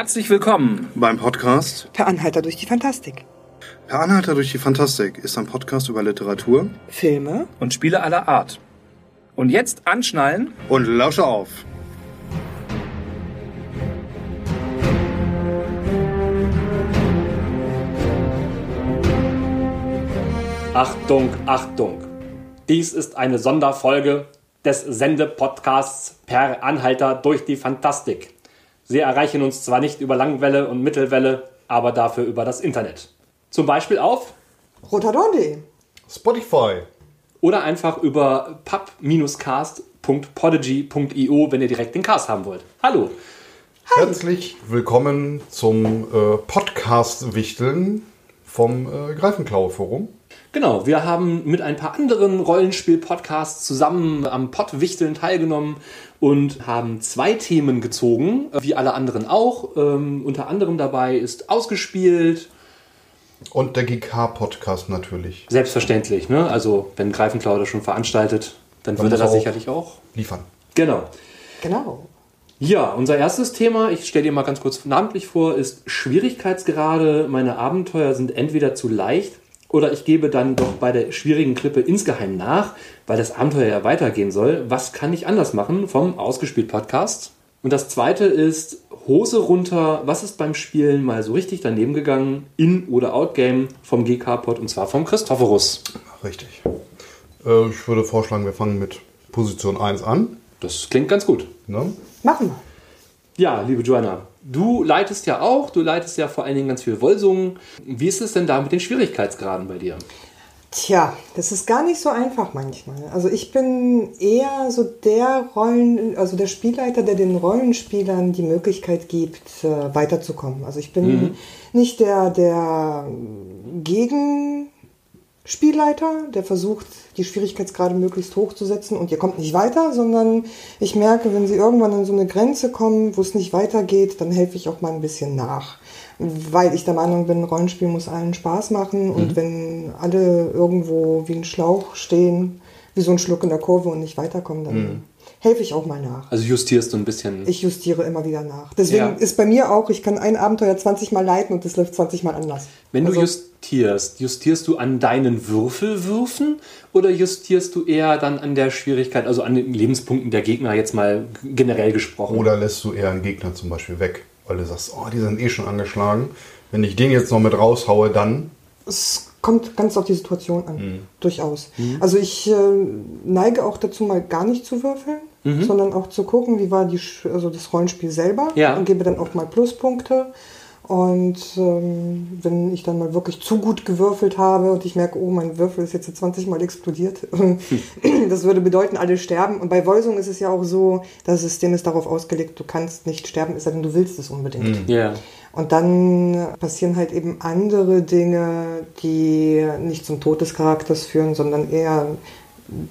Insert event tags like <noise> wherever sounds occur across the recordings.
Herzlich willkommen beim Podcast Per Anhalter durch die Fantastik. Per Anhalter durch die Fantastik ist ein Podcast über Literatur Filme und Spiele aller Art. Und jetzt anschnallen und lausche auf. Achtung, Achtung. Dies ist eine Sonderfolge des Sendepodcasts Per Anhalter durch die Fantastik. Sie erreichen uns zwar nicht über Langwelle und Mittelwelle, aber dafür über das Internet. Zum Beispiel auf Rotadon.de. Spotify. oder einfach über pub-cast.podigy.io, wenn ihr direkt den Cast haben wollt. Hallo. Herzlich willkommen zum äh, Podcast-Wichteln vom äh, Greifenklaue-Forum. Genau, wir haben mit ein paar anderen Rollenspiel-Podcasts zusammen am Pottwichteln teilgenommen und haben zwei Themen gezogen, wie alle anderen auch. Ähm, unter anderem dabei ist ausgespielt, Und der GK-Podcast natürlich. selbstverständlich. Ne? Also wenn Greifenklau das schon veranstaltet, dann, Dann wird er das er sicherlich auch. Liefern. Genau. Genau. Ja, unser erstes Thema, ich stelle dir mal ganz kurz namentlich vor, ist Schwierigkeitsgrade. Meine Abenteuer sind entweder zu leicht oder ich gebe dann doch bei der schwierigen Klippe insgeheim nach, weil das Abenteuer ja weitergehen soll. Was kann ich anders machen vom Ausgespielt Podcast? Und das zweite ist Hose runter. Was ist beim Spielen mal so richtig daneben gegangen? In- oder Outgame vom GK-Pod und zwar vom Christophorus. Richtig. Äh, ich würde vorschlagen, wir fangen mit Position 1 an. Das klingt ganz gut. Ne? Machen wir. Ja, liebe Joanna, du leitest ja auch, du leitest ja vor allen Dingen ganz viel Wollsungen. Wie ist es denn da mit den Schwierigkeitsgraden bei dir? Tja, das ist gar nicht so einfach manchmal. Also ich bin eher so der Rollen, also der Spielleiter, der den Rollenspielern die Möglichkeit gibt, äh, weiterzukommen. Also ich bin nicht der, der Gegenspielleiter, der versucht, die Schwierigkeitsgrade möglichst hoch zu setzen. Und ihr kommt nicht weiter, sondern ich merke, wenn sie irgendwann an so eine Grenze kommen, wo es nicht weitergeht, dann helfe ich auch mal ein bisschen nach. Weil ich der Meinung bin, Rollenspiel muss allen Spaß machen. Und wenn alle irgendwo wie ein Schlauch stehen, wie so ein Schluck in der Kurve und nicht weiterkommen, dann helfe ich auch mal nach. Also justierst du ein bisschen. Ich justiere immer wieder nach. Deswegen Ja. ist bei mir auch, ich kann ein Abenteuer 20 Mal leiten und das läuft 20 Mal anders. Wenn du Also- justierst, justierst du an deinen Würfelwürfen oder justierst du eher dann an der Schwierigkeit, also an den Lebenspunkten der Gegner jetzt mal generell gesprochen? Oder lässt du eher einen Gegner zum Beispiel weg, weil du sagst, oh, die sind eh schon angeschlagen. Wenn ich den jetzt noch mit raushaue, dann. Es kommt ganz auf die Situation an, Mhm. durchaus. Also ich äh, neige auch dazu, mal gar nicht zu würfeln, sondern auch zu gucken, wie war die, also das Rollenspiel selber Ja. und gebe dann auch mal Pluspunkte. Und ähm, wenn ich dann mal wirklich zu gut gewürfelt habe und ich merke, oh, mein Würfel ist jetzt 20 Mal explodiert, <laughs> das würde bedeuten, alle sterben. Und bei Wolsung ist es ja auch so, das System ist darauf ausgelegt, du kannst nicht sterben, es sei denn, du willst es unbedingt. Ja. Und dann passieren halt eben andere Dinge, die nicht zum Tod des Charakters führen, sondern eher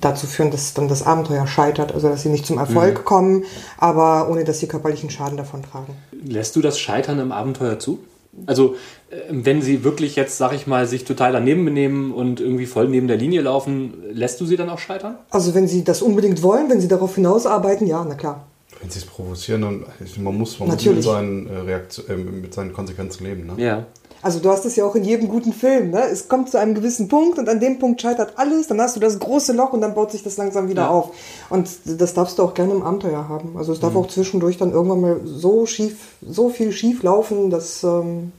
dazu führen, dass dann das Abenteuer scheitert, also dass sie nicht zum Erfolg kommen, aber ohne dass sie körperlichen Schaden davon tragen. Lässt du das Scheitern im Abenteuer zu? Also, äh, wenn sie wirklich jetzt, sag ich mal, sich total daneben benehmen und irgendwie voll neben der Linie laufen, lässt du sie dann auch scheitern? Also wenn sie das unbedingt wollen, wenn sie darauf hinausarbeiten, ja, na klar. Wenn sie es provozieren, dann man muss man muss mit Natürlich. seinen, äh, Reaktion, äh, mit seinen Konsequenzen leben. Ne? Ja. Also du hast es ja auch in jedem guten Film, ne? Es kommt zu einem gewissen Punkt und an dem Punkt scheitert alles, dann hast du das große Loch und dann baut sich das langsam wieder Ja. auf. Und das darfst du auch gerne im Abenteuer haben. Also es darf auch zwischendurch dann irgendwann mal so schief, so viel schief laufen, dass ähm,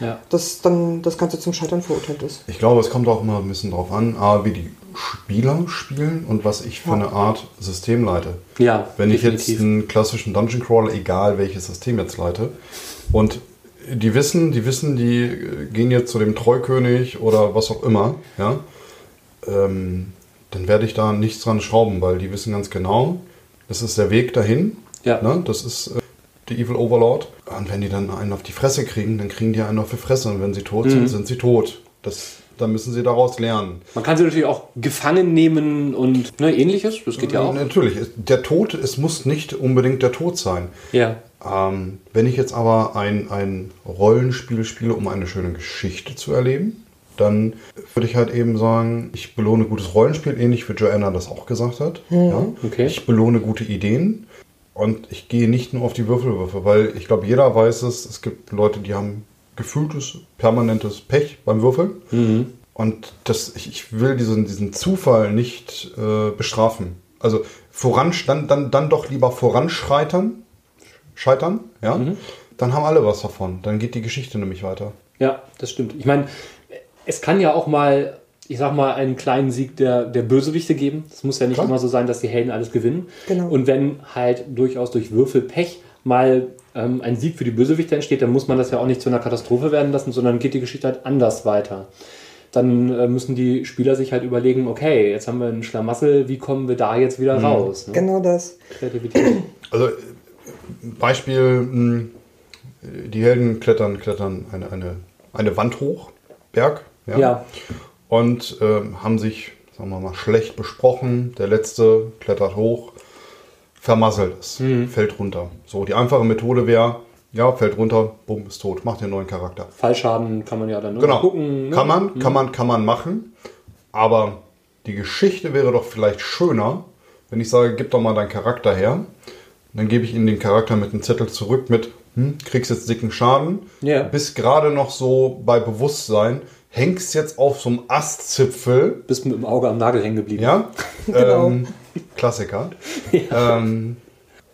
Ja. dass dann das Ganze zum Scheitern verurteilt ist. Ich glaube, es kommt auch immer ein bisschen drauf an, A, wie die Spieler spielen und was ich für eine Art System leite. Ja, Wenn ich jetzt definitiv. einen klassischen Dungeon Crawler, egal welches System jetzt leite, und die wissen, die wissen, die äh, gehen jetzt zu dem Treukönig oder was auch immer, ja, ähm, dann werde ich da nichts dran schrauben, weil die wissen ganz genau, das ist der Weg dahin. Ja. Ne? Das ist äh, die Evil Overlord. Und wenn die dann einen auf die Fresse kriegen, dann kriegen die einen auf die Fresse. Und wenn sie tot Mhm. sind, sind sie tot. Das, dann müssen sie daraus lernen. Man kann sie natürlich auch gefangen nehmen und ne, ähnliches. Das geht ja auch. Natürlich, der Tod, es muss nicht unbedingt der Tod sein. Ja. Ähm, wenn ich jetzt aber ein, ein Rollenspiel spiele, um eine schöne Geschichte zu erleben, dann würde ich halt eben sagen, ich belohne gutes Rollenspiel, ähnlich wie Joanna das auch gesagt hat. Ja? okay. Ich belohne gute Ideen Und ich gehe nicht nur auf die Würfelwürfe, weil ich glaube, jeder weiß es, es gibt Leute, die haben gefühltes, permanentes Pech beim Würfeln. Und das, ich, ich will diesen, diesen Zufall nicht äh, bestrafen. Also voran, dann, dann, dann doch lieber voranschreitern, scheitern, ja. Dann haben alle was davon. Dann geht die Geschichte nämlich weiter. Ja, das stimmt. Ich meine, es kann ja auch mal, ich sag mal, einen kleinen Sieg der, der Bösewichte geben. Es muss ja nicht Klar. immer so sein, dass die Helden alles gewinnen. Genau. Und wenn halt durchaus durch Würfelpech mal ähm, ein Sieg für die Bösewichte entsteht, dann muss man das ja auch nicht zu einer Katastrophe werden lassen, sondern geht die Geschichte halt anders weiter. Dann äh, müssen die Spieler sich halt überlegen, okay, jetzt haben wir einen Schlamassel, wie kommen wir da jetzt wieder raus? Ne? Genau das. Kreativität. <clears throat> Also äh, Beispiel, mh, die Helden klettern, klettern eine, eine, eine Wand hoch, Berg, ja, Ja. und ähm, haben sich, sagen wir mal, schlecht besprochen. Der letzte klettert hoch, vermasselt es, fällt runter. So, die einfache Methode wäre, ja, fällt runter, bumm, ist tot, macht den neuen Charakter. Fallschaden kann man ja dann Genau. gucken. Ne? Kann man, kann man, kann man machen. Aber die Geschichte wäre doch vielleicht schöner, wenn ich sage, gib doch mal deinen Charakter her. Dann gebe ich ihnen den Charakter mit einem Zettel zurück mit, hm, kriegst jetzt dicken Schaden. Ja. Bist gerade noch so bei Bewusstsein, hängst jetzt auf so einem Astzipfel. Bist mit dem Auge am Nagel hängen geblieben. Ja. <laughs> Genau. Ähm, Klassiker. <laughs> Ähm,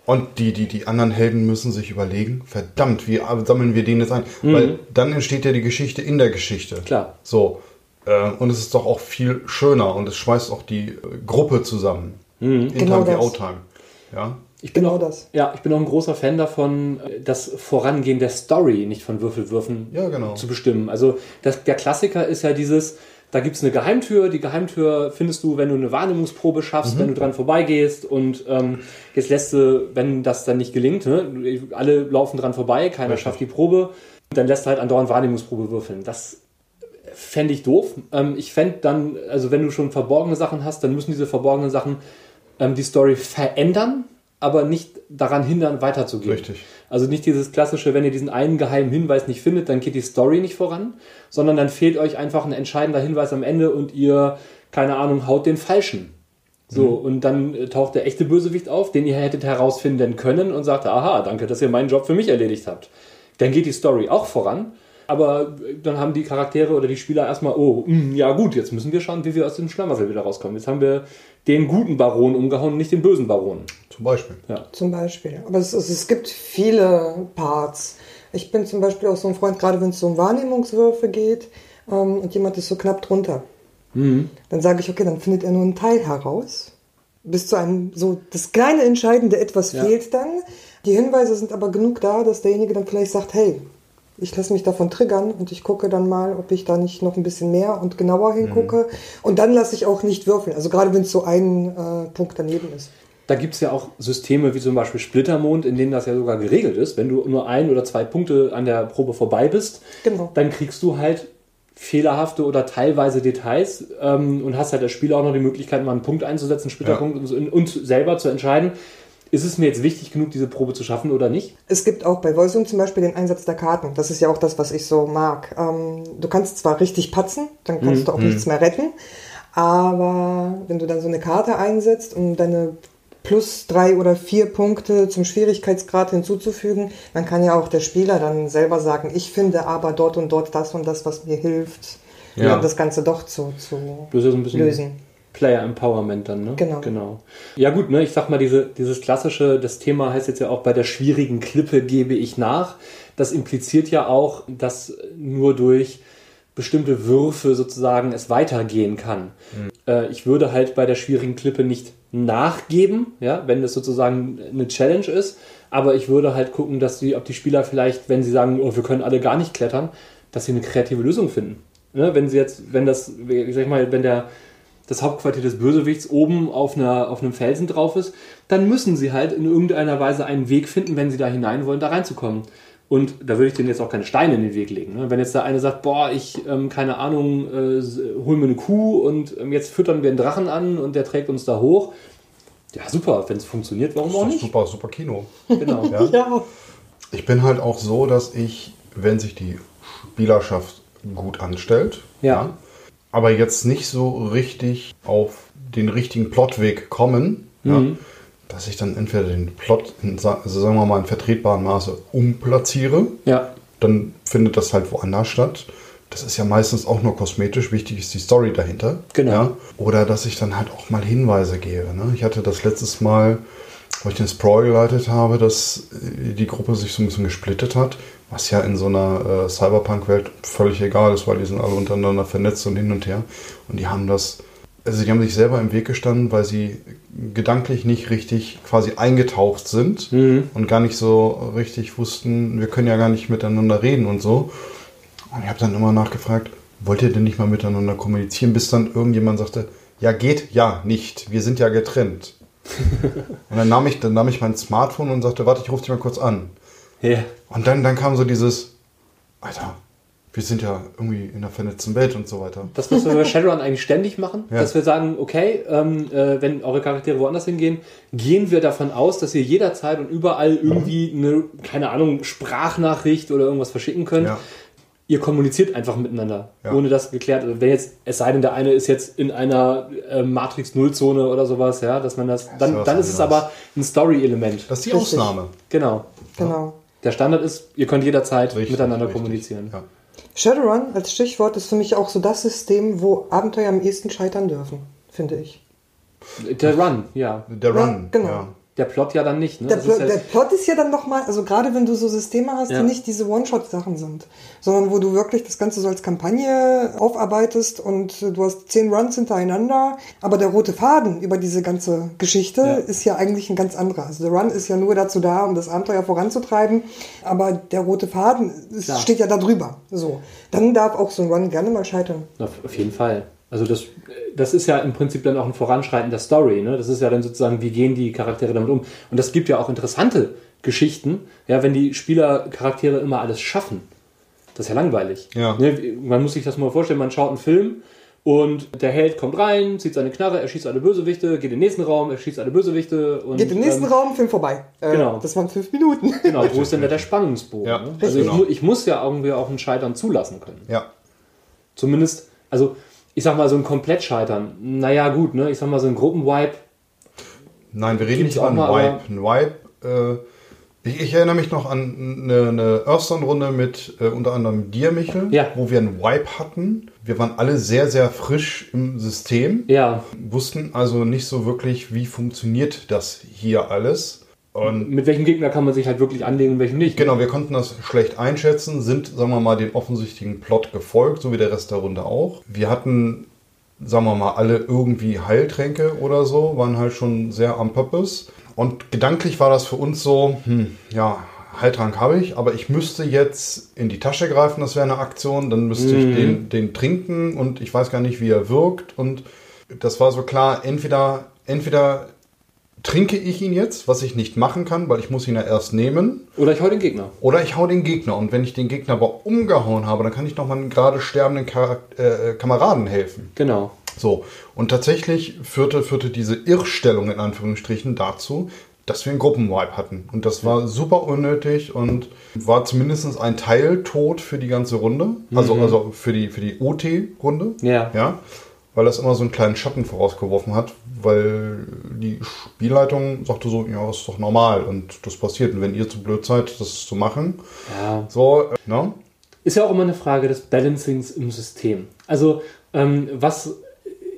und die, die, die anderen Helden müssen sich überlegen, verdammt, wie sammeln wir den jetzt ein? Weil dann entsteht ja die Geschichte in der Geschichte. Klar. So. Äh, und es ist doch auch viel schöner und es schweißt auch die äh, Gruppe zusammen. In Genau Time wie das. Outtime. Ja. Ich bin Genau auch, das. Ja, ich bin auch ein großer Fan davon, das Vorangehen der Story nicht von Würfelwürfen Ja, genau. zu bestimmen. Also das, der Klassiker ist ja dieses, da gibt es eine Geheimtür, die Geheimtür findest du, wenn du eine Wahrnehmungsprobe schaffst, wenn du dran vorbeigehst. Und ähm, jetzt lässt du, wenn das dann nicht gelingt, ne, alle laufen dran vorbei, keiner schafft die Probe, dann lässt du halt andauernd Wahrnehmungsprobe würfeln. Das fände ich doof. Ähm, ich fände dann, also wenn du schon verborgene Sachen hast, dann müssen diese verborgenen Sachen ähm, die Story verändern, aber nicht daran hindern, weiterzugehen. Richtig. Also nicht dieses klassische, wenn ihr diesen einen geheimen Hinweis nicht findet, dann geht die Story nicht voran, sondern dann fehlt euch einfach ein entscheidender Hinweis am Ende und ihr, keine Ahnung, haut den falschen. So, und dann äh, taucht der echte Bösewicht auf, den ihr hättet herausfinden können und sagt, aha, danke, dass ihr meinen Job für mich erledigt habt. Dann geht die Story auch voran, aber äh, dann haben die Charaktere oder die Spieler erstmal, oh, mh, ja gut, jetzt müssen wir schauen, wie wir aus dem Schlamassel wieder rauskommen. Jetzt haben wir den guten Baron umgehauen, nicht den bösen Baron. Zum Beispiel. Ja. Zum Beispiel. Aber es, es, es gibt viele Parts. Ich bin zum Beispiel auch so ein Freund, gerade wenn es um Wahrnehmungswürfe geht ähm, und jemand ist so knapp drunter. Dann sage ich, okay, dann findet er nur einen Teil heraus. Bis zu einem, so das kleine Entscheidende etwas Ja. fehlt dann. Die Hinweise sind aber genug da, dass derjenige dann vielleicht sagt, hey, ich lasse mich davon triggern und ich gucke dann mal, ob ich da nicht noch ein bisschen mehr und genauer hingucke. Und dann lasse ich auch nicht würfeln. Also gerade wenn es so ein äh, Punkt daneben ist. Da gibt es ja auch Systeme wie zum Beispiel Splittermond, in denen das ja sogar geregelt ist. Wenn du nur ein oder zwei Punkte an der Probe vorbei bist, Genau. dann kriegst du halt fehlerhafte oder teilweise Details ähm, und hast halt als Spieler auch noch die Möglichkeit, mal einen Punkt einzusetzen, einen Splitterpunkt und, so- und selber zu entscheiden, ist es mir jetzt wichtig genug, diese Probe zu schaffen oder nicht? Es gibt auch bei Voicing zum Beispiel den Einsatz der Karten. Das ist ja auch das, was ich so mag. Ähm, du kannst zwar richtig patzen, dann kannst du auch nichts mehr retten, aber wenn du dann so eine Karte einsetzt, um deine plus drei oder vier Punkte zum Schwierigkeitsgrad hinzuzufügen, dann kann ja auch der Spieler dann selber sagen, ich finde aber dort und dort das und das, was mir hilft, Ja. um das Ganze doch zu, zu lösen. Player Empowerment dann, ne? Genau. genau. Ja gut, ne, ich sag mal, diese, dieses klassische, das Thema heißt jetzt ja auch bei der schwierigen Klippe gebe ich nach. Das impliziert ja auch, dass nur durch bestimmte Würfe sozusagen es weitergehen kann. Äh, ich würde halt bei der schwierigen Klippe nicht nachgeben, ja, wenn es sozusagen eine Challenge ist, aber ich würde halt gucken, dass die, ob die Spieler vielleicht, wenn sie sagen, oh, wir können alle gar nicht klettern, dass sie eine kreative Lösung finden. Ne, wenn sie jetzt, wenn das, ich sag mal, wenn der das Hauptquartier des Bösewichts oben auf, einer, auf einem Felsen drauf ist, dann müssen sie halt in irgendeiner Weise einen Weg finden, wenn sie da hinein wollen, da reinzukommen. Und da würde ich denen jetzt auch keine Steine in den Weg legen. Ne? Wenn jetzt der eine sagt, boah, ich, ähm, keine Ahnung, äh, hol mir eine Kuh und ähm, jetzt füttern wir einen Drachen an und der trägt uns da hoch. Ja, super, wenn es funktioniert, warum auch nicht? Super, super Kino. Genau. Ja? <laughs> Ja, Ich bin halt auch so, dass ich, wenn sich die Spielerschaft gut anstellt, Ja. aber jetzt nicht so richtig auf den richtigen Plotweg kommen, ja, dass ich dann entweder den Plot in, also sagen wir mal, in vertretbarem Maße umplatziere. Ja. Dann findet das halt woanders statt. Das ist ja meistens auch nur kosmetisch. Wichtig ist die Story dahinter. Genau. Ja? Oder dass ich dann halt auch mal Hinweise gebe. Ne? Ich hatte das letztes Mal, wo ich den Sprawl geleitet habe, dass äh, die Gruppe sich so ein bisschen gesplittet hat. Was ja in so einer äh, Cyberpunk-Welt völlig egal ist, weil die sind alle untereinander vernetzt und hin und her. Und die haben das, also die haben sich selber im Weg gestanden, weil sie gedanklich nicht richtig quasi eingetaucht sind und gar nicht so richtig wussten, wir können ja gar nicht miteinander reden und so. Und ich habe dann immer nachgefragt, wollt ihr denn nicht mal miteinander kommunizieren, bis dann irgendjemand sagte, ja geht ja nicht, wir sind ja getrennt. <laughs> und dann nahm ich, dann nahm ich mein Smartphone und sagte, warte, ich rufe dich mal kurz an. Ja. Und dann, dann kam so dieses, Alter, wir sind ja irgendwie in einer vernetzten Welt und so weiter. Das, was wir bei Shadowrun eigentlich ständig machen, Ja. dass wir sagen, okay, ähm, äh, wenn eure Charaktere woanders hingehen, gehen wir davon aus, dass ihr jederzeit und überall irgendwie eine, keine Ahnung, Sprachnachricht oder irgendwas verschicken könnt. Ja. Ihr kommuniziert einfach miteinander, Ja. ohne das geklärt. Also wenn jetzt, es sei denn, der eine ist jetzt in einer äh, Matrix-Null-Zone oder sowas, ja, dass man das, dann, dann ist es aber ein Story-Element. Das ist die Richtig. Ausnahme. Genau. Genau. Der Standard ist, ihr könnt jederzeit Richtig, miteinander richtig. kommunizieren. Ja. Shadowrun als Stichwort ist für mich auch so das System, wo Abenteuer am ehesten scheitern dürfen, finde ich. Der Run, ja. Der Ja, Run. genau. Ja. Der Plot ja dann nicht. Ne? Der, Plot, ja- der Plot ist ja dann nochmal, also gerade wenn du so Systeme hast, Ja. die nicht diese One-Shot-Sachen sind, sondern wo du wirklich das Ganze so als Kampagne aufarbeitest und du hast zehn Runs hintereinander, aber der rote Faden über diese ganze Geschichte Ja. ist ja eigentlich ein ganz anderer. Also der Run ist ja nur dazu da, um das Abenteuer voranzutreiben, aber der rote Faden ist, steht ja da drüber. So. Dann darf auch so ein Run gerne mal scheitern. Auf jeden Fall. Also das, das ist ja im Prinzip dann auch ein Voranschreiten der Story. Ne? Das ist ja dann sozusagen, wie gehen die Charaktere damit um. Und das gibt ja auch interessante Geschichten, ja, wenn die Spieler Charaktere immer alles schaffen. Das ist ja langweilig. Ja. Ne? Man muss sich das mal vorstellen, man schaut einen Film und der Held kommt rein, zieht seine Knarre, er schießt alle Bösewichte, geht in den nächsten Raum, er schießt alle Bösewichte und Geht im nächsten ähm, Raum, Film vorbei. Äh, genau. Das waren fünf Minuten. Genau, wo ist denn da der Spannungsbogen? Ja, ne? Also ich, genau. mu- ich muss ja irgendwie auch ein Scheitern zulassen können. ja. Zumindest, also ich sag mal, so ein Komplettscheitern. Naja, gut, ne? Ich sag mal, so ein Gruppenwipe. Nein, wir reden nicht an mal, Wipe. Ein Wipe, äh, ich, ich erinnere mich noch an eine, eine Earthstone-Runde mit äh, unter anderem dir, Michel, Ja. wo wir einen Wipe hatten. Wir waren alle sehr, sehr frisch im System, Ja, wussten also nicht so wirklich, wie funktioniert das hier alles. Und mit welchem Gegner kann man sich halt wirklich anlegen und welchem nicht. Genau, wir konnten das schlecht einschätzen, sind, sagen wir mal, dem offensichtlichen Plot gefolgt, so wie der Rest der Runde auch. Wir hatten, sagen wir mal, alle irgendwie Heiltränke oder so, waren halt schon sehr am Purpose. Und gedanklich war das für uns so, hm, ja, Heiltrank habe ich, aber ich müsste jetzt in die Tasche greifen, das wäre eine Aktion, dann müsste ich den, den trinken und ich weiß gar nicht, wie er wirkt. Und das war so klar, entweder, entweder trinke ich ihn jetzt, was ich nicht machen kann, weil ich muss ihn ja erst nehmen. Oder ich hau den Gegner. Oder ich hau den Gegner und wenn ich den Gegner aber umgehauen habe, dann kann ich noch mal einen gerade sterbenden Charak äh, Kameraden helfen. Genau. So, und tatsächlich führte, führte diese Irrstellung in Anführungsstrichen dazu, dass wir einen Gruppenwipe hatten. Und das war super unnötig und war zumindest ein Teiltod für die ganze Runde. Also, also für die, für die OT-Runde. Ja. ja. Weil das immer so einen kleinen Schatten vorausgeworfen hat, weil die Spielleitung sagte so, ja, das ist doch normal und das passiert. Und wenn ihr zu blöd seid, das zu machen, Ja. so, äh, ne? Ist ja auch immer eine Frage des Balancings im System. Also, ähm, was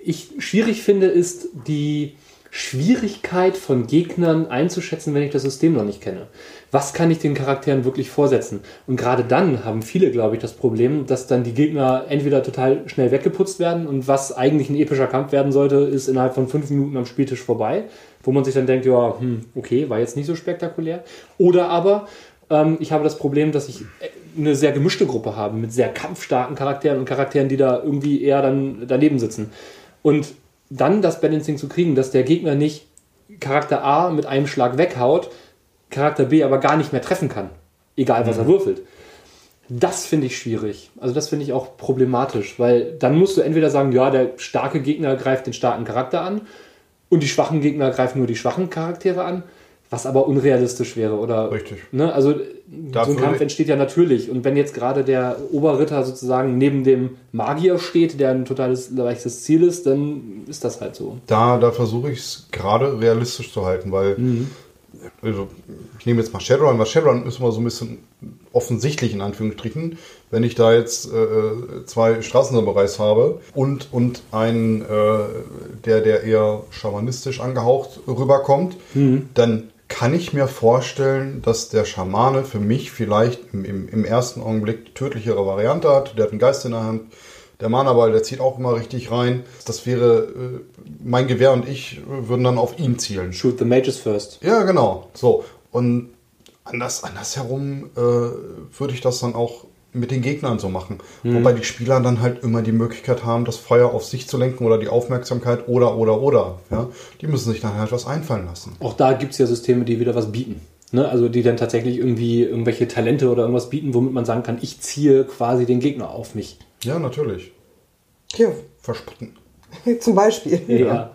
ich schwierig finde, ist die Schwierigkeit von Gegnern einzuschätzen, wenn ich das System noch nicht kenne. Was kann ich den Charakteren wirklich vorsetzen? Und gerade dann haben viele, glaube ich, das Problem, dass dann die Gegner entweder total schnell weggeputzt werden und was eigentlich ein epischer Kampf werden sollte, ist innerhalb von fünf Minuten am Spieltisch vorbei, wo man sich dann denkt, ja, hm, okay, war jetzt nicht so spektakulär. Oder aber ähm, ich habe das Problem, dass ich eine sehr gemischte Gruppe habe mit sehr kampfstarken Charakteren und Charakteren, die da irgendwie eher dann daneben sitzen. Und dann das Balancing zu kriegen, dass der Gegner nicht Charakter A mit einem Schlag weghaut, Charakter B aber gar nicht mehr treffen kann, egal was er würfelt. Das finde ich schwierig. Also das finde ich auch problematisch, weil dann musst du entweder sagen, ja, der starke Gegner greift den starken Charakter an und die schwachen Gegner greifen nur die schwachen Charaktere an. was aber unrealistisch wäre, oder? Richtig. Ne? Also so Dafür- ein Kampf entsteht ja natürlich. Und wenn jetzt gerade der Oberritter sozusagen neben dem Magier steht, der ein totales leichtes Ziel ist, dann ist das halt so. Da, da versuche ich es gerade realistisch zu halten, weil also, ich nehme jetzt mal Shadowrun, weil Shadowrun ist immer so ein bisschen offensichtlich in Anführungsstrichen. Wenn ich da jetzt äh, zwei Straßensamurais habe und, und einen, äh, der, der eher schamanistisch angehaucht rüberkommt, dann kann ich mir vorstellen, dass der Schamane für mich vielleicht im, im, im ersten Augenblick die tödlichere Variante hat. Der hat einen Geist in der Hand. Der Manaball, der zieht auch immer richtig rein. Das wäre, äh, mein Gewehr und ich äh, würden dann auf ihn zielen. Shoot the Mages first. Ja, genau. So. Und anders, andersherum äh, würde ich das dann auch mit den Gegnern so machen. Wobei die Spieler dann halt immer die Möglichkeit haben, das Feuer auf sich zu lenken oder die Aufmerksamkeit oder, oder, oder. Ja? Die müssen sich dann halt was einfallen lassen. Auch da gibt es ja Systeme, die wieder was bieten. Ne? Also die dann tatsächlich irgendwie irgendwelche Talente oder irgendwas bieten, womit man sagen kann, ich ziehe quasi den Gegner auf mich. Ja, natürlich. Ja, Verspotten. <laughs> zum Beispiel. Ja.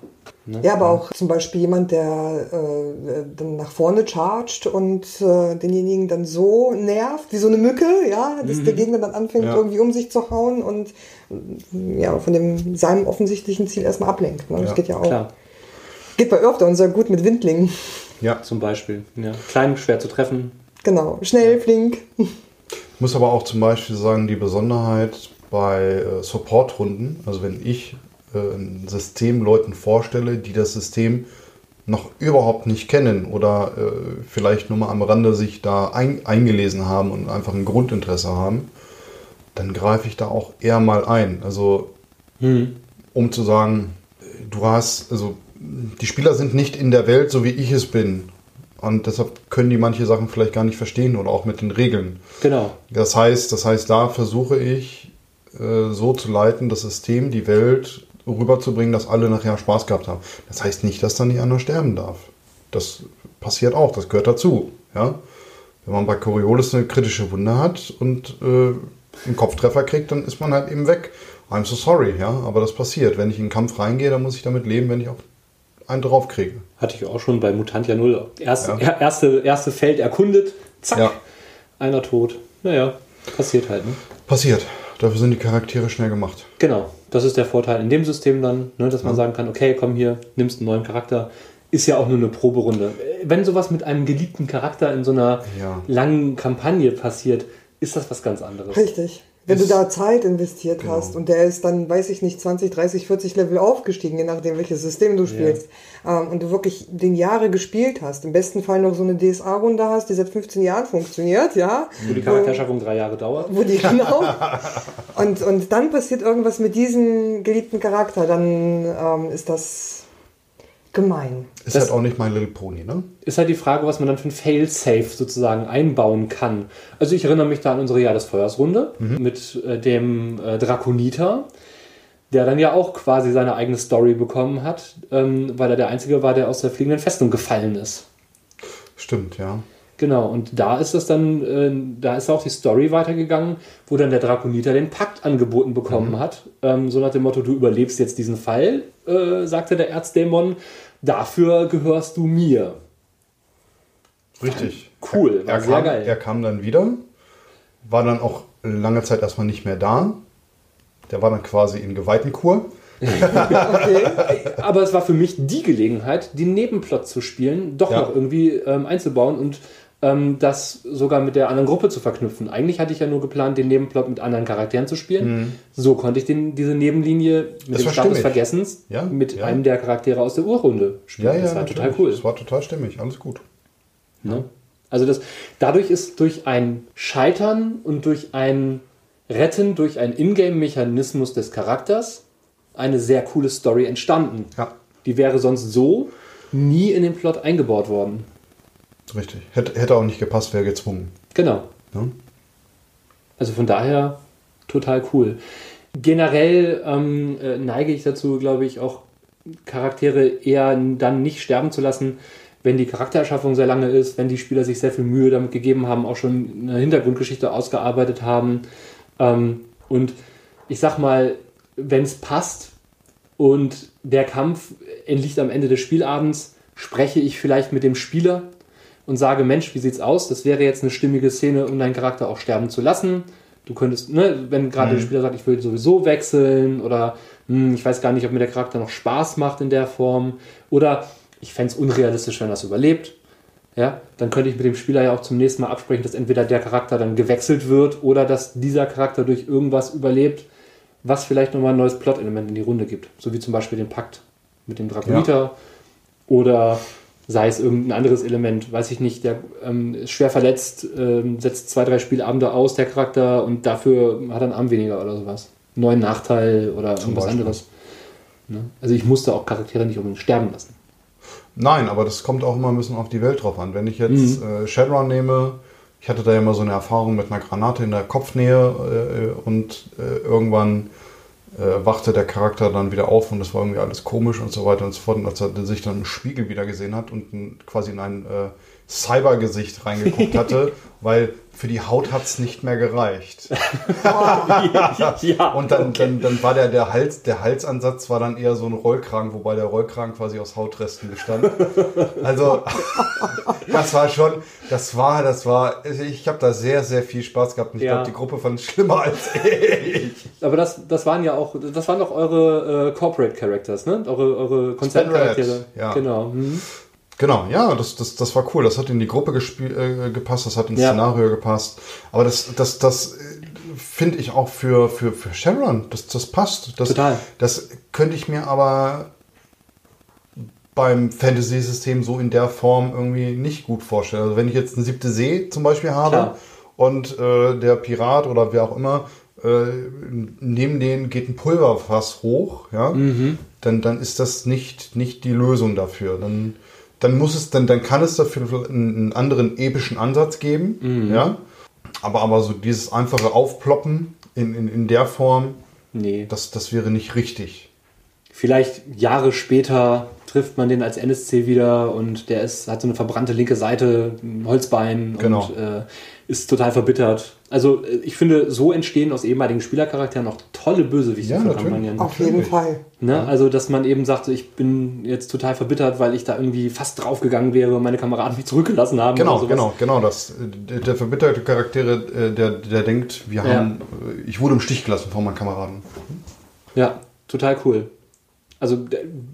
Ja, aber auch zum Beispiel jemand, der äh, dann nach vorne chargt und äh, denjenigen dann so nervt, wie so eine Mücke, ja, dass der Gegner dann anfängt, Ja. irgendwie um sich zu hauen und ja, von dem seinem offensichtlichen Ziel erstmal ablenkt. Ne? Das Ja, geht ja auch. Klar, Geht bei Earthdown sehr gut mit Windlingen. Ja. zum Beispiel. Ja. Klein, schwer zu treffen. Genau. Schnell, flink. Ich muss aber auch zum Beispiel sagen, die Besonderheit bei äh, Support-Runden, also wenn ich äh, ein System Leuten vorstelle, die das System noch überhaupt nicht kennen oder äh, vielleicht nur mal am Rande sich da ein, eingelesen haben und einfach ein Grundinteresse haben, dann greife ich da auch eher mal ein. Also um zu sagen, du hast, also die Spieler sind nicht in der Welt, so wie ich es bin. Und deshalb können die manche Sachen vielleicht gar nicht verstehen oder auch mit den Regeln. Genau. Das heißt, das heißt, da versuche ich äh, so zu leiten, das System, die Welt rüberzubringen, dass alle nachher Spaß gehabt haben. Das heißt nicht, dass da nicht einer sterben darf. Das passiert auch, das gehört dazu. Ja? Wenn man bei Coriolis eine kritische Wunde hat und äh, einen Kopftreffer kriegt, dann ist man halt eben weg. I'm so sorry, ja, aber das passiert. Wenn ich in den Kampf reingehe, dann muss ich damit leben, wenn ich auch einen drauf kriege. Hatte ich auch schon bei Mutantia 0. Erste, Ja. er- erste, erste Feld erkundet, zack, Ja. einer tot. Naja, passiert halt. Ne? Passiert. Dafür sind die Charaktere schnell gemacht. Genau, das ist der Vorteil in dem System dann, ne, dass man sagen kann, okay, komm hier, nimmst einen neuen Charakter. Ist ja auch nur eine Proberunde. Wenn sowas mit einem geliebten Charakter in so einer Ja. langen Kampagne passiert, ist das was ganz anderes. Richtig. Wenn du da Zeit investiert Genau. hast und der ist dann, weiß ich nicht, 20, 30, 40 Level aufgestiegen, je nachdem, welches System du spielst, ähm, und du wirklich den Jahre gespielt hast, im besten Fall noch so eine DSA-Runde hast, die seit 15 Jahren funktioniert, ja, Wo die Charakterschaffung drei Jahre dauert. wo die genau. <laughs> Und, und dann passiert irgendwas mit diesem geliebten Charakter, dann ähm, ist das gemein. Ist Das- halt auch nicht My Little Pony, ne? Ist halt die Frage, was man dann für ein Fail-Safe sozusagen einbauen kann. Also ich erinnere mich da an unsere Jahr des Feuers Runde mit äh, dem äh, Drakoniter, der dann ja auch quasi seine eigene Story bekommen hat, ähm, weil er der Einzige war, der aus der fliegenden Festung gefallen ist. Stimmt, ja. Genau, und da ist es dann, äh, da ist auch die Story weitergegangen, wo dann der Drakoniter den Pakt angeboten bekommen hat. Ähm, so nach dem Motto, du überlebst jetzt diesen Fall, äh, sagte der Erzdämon, dafür gehörst du mir. Richtig. Cool, war er, sehr kam, geil. er kam dann wieder, war dann auch lange Zeit erstmal nicht mehr da. Der war dann quasi in Geweihtenkur. <laughs> Okay. Aber es war für mich die Gelegenheit, den Nebenplot zu spielen, doch Ja. noch irgendwie ähm, einzubauen und ähm, das sogar mit der anderen Gruppe zu verknüpfen. Eigentlich hatte ich ja nur geplant, den Nebenplot mit anderen Charakteren zu spielen. So konnte ich den, diese Nebenlinie mit Mhm. Das dem Stab des. Vergessens Ja, mit ja. einem der Charaktere aus der Urrunde spielen. das war total natürlich. cool. Das war total stimmig, alles gut. Ne? Also das, dadurch ist durch ein Scheitern und durch ein Retten, durch einen Ingame-Mechanismus des Charakters eine sehr coole Story entstanden. Ja, Die wäre sonst so nie in den Plot eingebaut worden. Richtig. Hätte, hätte auch nicht gepasst, wäre gezwungen. Genau. Ne? Also von daher total cool. Generell ähm, äh, neige ich dazu, glaube ich, auch Charaktere eher dann nicht sterben zu lassen, wenn die Charaktererschaffung sehr lange ist, wenn die Spieler sich sehr viel Mühe damit gegeben haben, auch schon eine Hintergrundgeschichte ausgearbeitet haben. Ähm, und ich sag mal, wenn es passt und der Kampf entliegt am Ende des Spielabends, spreche ich vielleicht mit dem Spieler und sage, Mensch, wie sieht's aus? Das wäre jetzt eine stimmige Szene, um deinen Charakter auch sterben zu lassen. Du könntest, ne, wenn gerade der Spieler sagt, ich will sowieso wechseln oder hm, ich weiß gar nicht, ob mir der Charakter noch Spaß macht in der Form oder ich fände es unrealistisch, wenn das überlebt. Ja, dann könnte ich mit dem Spieler ja auch zum nächsten Mal absprechen, dass entweder der Charakter dann gewechselt wird oder dass dieser Charakter durch irgendwas überlebt, was vielleicht nochmal ein neues Plot-Element in die Runde gibt. So wie zum Beispiel den Pakt mit dem Dragoniter oder sei es irgendein anderes Element, weiß ich nicht, der ähm, ist schwer verletzt, ähm, setzt zwei, drei Spielabende aus, der Charakter, und dafür hat er einen Arm weniger oder sowas. Neuen Nachteil oder Zum irgendwas Beispiel. anderes. Ne? Also ich musste auch Charaktere nicht unbedingt sterben lassen. Nein, aber das kommt auch immer ein bisschen auf die Welt drauf an. Wenn ich jetzt äh, Shadowrun nehme, ich hatte da ja immer so eine Erfahrung mit einer Granate in der Kopfnähe äh, und äh, irgendwann äh, wachte der Charakter dann wieder auf und das war irgendwie alles komisch und so weiter und so fort. Und als er sich dann im Spiegel wieder gesehen hat und quasi in ein äh, Cybergesicht reingeguckt <laughs> hatte, weil für die Haut hat es nicht mehr gereicht. <laughs> <laughs> ja, Und dann, dann, dann war der, der Hals, der Halsansatz war dann eher so ein Rollkragen, wobei der Rollkragen quasi aus Hautresten bestand. Also, <laughs> das war schon, das war, das war, ich habe da sehr, sehr viel Spaß gehabt. Und ich Ja. glaube, die Gruppe fand es schlimmer als ich. Aber das, das waren ja auch, das waren doch eure äh, Corporate Characters, ne? Eure, eure Konzerncharaktere. Ja. Genau. Mhm. Genau, ja, das, das, das war cool. Das hat in die Gruppe äh, gepasst, das hat ins Ja. Szenario gepasst. Aber das, das, das äh, finde ich auch für, für, für Sharon, das, das passt. Das, Total. Das könnte ich mir aber beim Fantasy-System so in der Form irgendwie nicht gut vorstellen. Also wenn ich jetzt eine siebte See zum Beispiel habe Klar. und äh, der Pirat oder wer auch immer, äh, neben denen geht ein Pulverfass hoch, ja, dann, dann ist das nicht, nicht die Lösung dafür. Dann, dann muss es, dann, dann kann es dafür einen, anderen epischen Ansatz geben, ja. Aber, aber so dieses einfache Aufploppen in, in, in der Form, Nee. das, das wäre nicht richtig. Vielleicht Jahre später trifft man den als NSC wieder und der ist, hat so eine verbrannte linke Seite, ein Holzbein Genau. und äh, ist total verbittert. Also äh, ich finde, so entstehen aus ehemaligen Spielercharakteren auch tolle Bösewichte Ja, für. Kampagnen. Auf jeden. Fall. Ne? Also, dass man eben sagt, ich bin jetzt total verbittert, weil ich da irgendwie fast draufgegangen wäre und meine Kameraden mich zurückgelassen haben. Genau, oder sowas. genau, genau. Das, der, der verbitterte Charaktere, äh, der, der denkt, wir Ja. haben, äh, ich wurde im Stich gelassen von meinen Kameraden. Ja, total cool. Also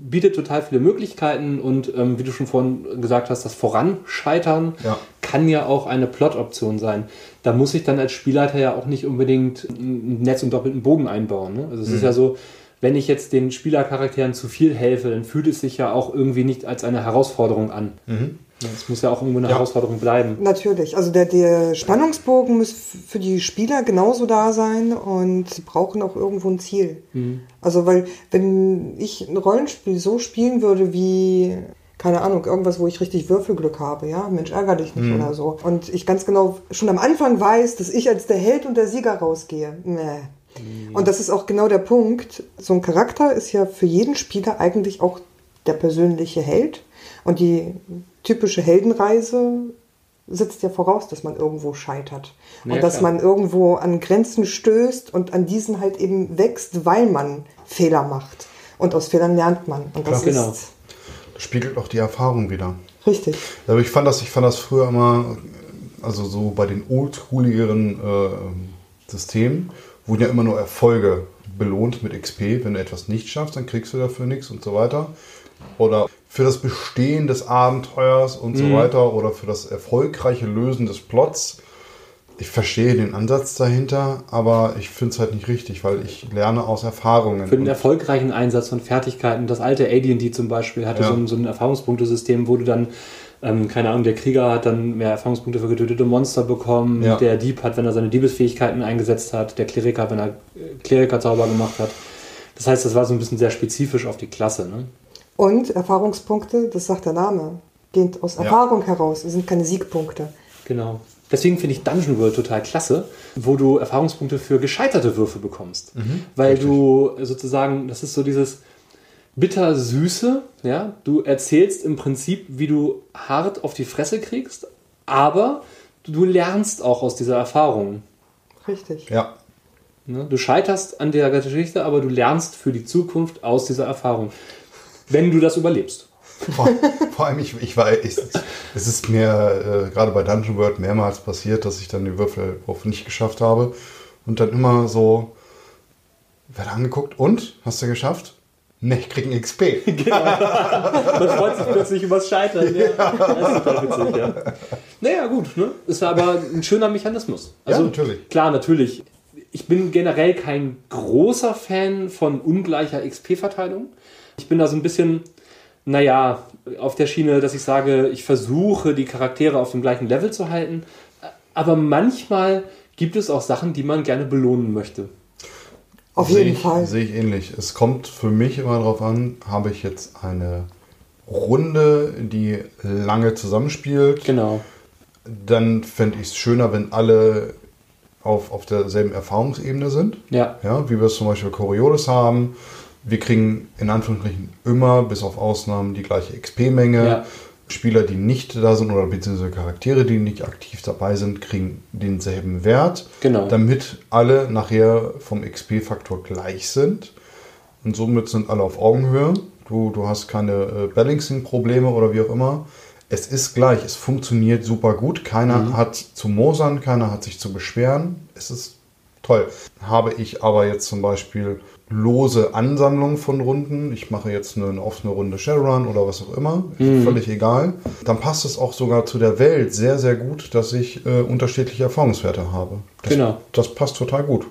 bietet total viele Möglichkeiten und ähm, wie du schon vorhin gesagt hast, das Voranscheitern Ja. kann ja auch eine Plot-Option sein. Da muss ich dann als Spielleiter ja auch nicht unbedingt ein Netz und doppelten Bogen einbauen. Ne? Also es ist ja so, wenn ich jetzt den Spielercharakteren zu viel helfe, dann fühlt es sich ja auch irgendwie nicht als eine Herausforderung an. Ja, Es muss ja auch irgendwo eine Ja. Herausforderung bleiben. Natürlich. Also der, der Spannungsbogen muss für die Spieler genauso da sein und sie brauchen auch irgendwo ein Ziel. Also weil wenn ich ein Rollenspiel so spielen würde wie keine Ahnung, irgendwas, wo ich richtig Würfelglück habe, ja, Mensch, ärger dich nicht oder so. Und ich ganz genau schon am Anfang weiß, dass ich als der Held und der Sieger rausgehe. Nee. Und das ist auch genau der Punkt. So ein Charakter ist ja für jeden Spieler eigentlich auch der persönliche Held. Und die typische Heldenreise setzt ja voraus, dass man irgendwo scheitert. Ja, und dass klar. man irgendwo an Grenzen stößt und an diesen halt eben wächst, weil man Fehler macht. Und aus Fehlern lernt man. Und das Klar, genau. ist Das spiegelt auch die Erfahrung wieder. richtig. Aber ich fand das, ich fand das früher immer, also so bei den oldschooligeren äh, Systemen, wurden ja immer nur Erfolge belohnt mit XP. Wenn du etwas nicht schaffst, dann kriegst du dafür nichts und so weiter. Oder für das Bestehen des Abenteuers und so weiter. Oder für das erfolgreiche Lösen des Plots. Ich verstehe den Ansatz dahinter, aber ich finde es halt nicht richtig, weil ich lerne aus Erfahrungen. Für den erfolgreichen Einsatz von Fertigkeiten, das alte AD&D zum Beispiel hatte Ja. so, ein, so ein Erfahrungspunktesystem, wo du dann, ähm, keine Ahnung, der Krieger hat dann mehr Erfahrungspunkte für getötete Monster bekommen, Ja. der Dieb hat, wenn er seine Diebesfähigkeiten eingesetzt hat, der Kleriker, wenn er äh, Klerikerzauber gemacht hat. Das heißt, das war so ein bisschen sehr spezifisch auf die Klasse. Ne? Und Erfahrungspunkte, das sagt der Name, gehen aus Ja. Erfahrung heraus. Es sind keine Siegpunkte. Genau. Deswegen finde ich Dungeon World total klasse, wo du Erfahrungspunkte für gescheiterte Würfe bekommst. Weil du sozusagen, das ist so dieses bittersüße, ja, du erzählst im Prinzip, wie du hart auf die Fresse kriegst, aber du lernst auch aus dieser Erfahrung. Richtig. ja, Ne? Du scheiterst an der Geschichte, aber du lernst für die Zukunft aus dieser Erfahrung. Wenn du das überlebst. Vor, vor allem, ich, ich war, ich, es ist mir äh, gerade bei Dungeon World mehrmals passiert, dass ich dann den Würfelwurf nicht geschafft habe und dann immer so werde angeguckt und hast du geschafft? Ne, ich krieg ein XP. <laughs> Man freut sich plötzlich übers Scheitern. Ja. Das ist total witzig, ja. Naja, gut, ne? Ist aber ein schöner Mechanismus. Also, Ja, natürlich. Klar, natürlich. Ich bin generell kein großer Fan von ungleicher XP-Verteilung. Ich bin da so ein bisschen, naja, auf der Schiene, dass ich sage, ich versuche, die Charaktere auf dem gleichen Level zu halten. Aber manchmal gibt es auch Sachen, die man gerne belohnen möchte. Auf jeden ich, Fall. Sehe ich ähnlich. Es kommt für mich immer darauf an, habe ich jetzt eine Runde, die lange zusammenspielt. Genau. Dann fände ich es schöner, wenn alle auf, auf derselben Erfahrungsebene sind. Ja. Ja, wie wir es zum Beispiel Coriolis haben. Wir kriegen in Anführungsstrichen immer, bis auf Ausnahmen, die gleiche XP-Menge. Ja. Spieler, die nicht da sind oder beziehungsweise Charaktere, die nicht aktiv dabei sind, kriegen denselben Wert. Genau. Damit alle nachher vom XP-Faktor gleich sind. Und somit sind alle auf Augenhöhe. Du, du hast keine äh, Balancing-Probleme oder wie auch immer. Es ist gleich, es funktioniert super gut. Keiner hat zu mosern, keiner hat sich zu beschweren. Es ist toll. Habe ich aber jetzt zum Beispiel lose Ansammlung von Runden, ich mache jetzt eine, eine offene Runde Shadowrun oder was auch immer, völlig egal, dann passt es auch sogar zu der Welt sehr, sehr gut, dass ich äh, unterschiedliche Erfahrungswerte habe. Das, Genau. Das passt total gut.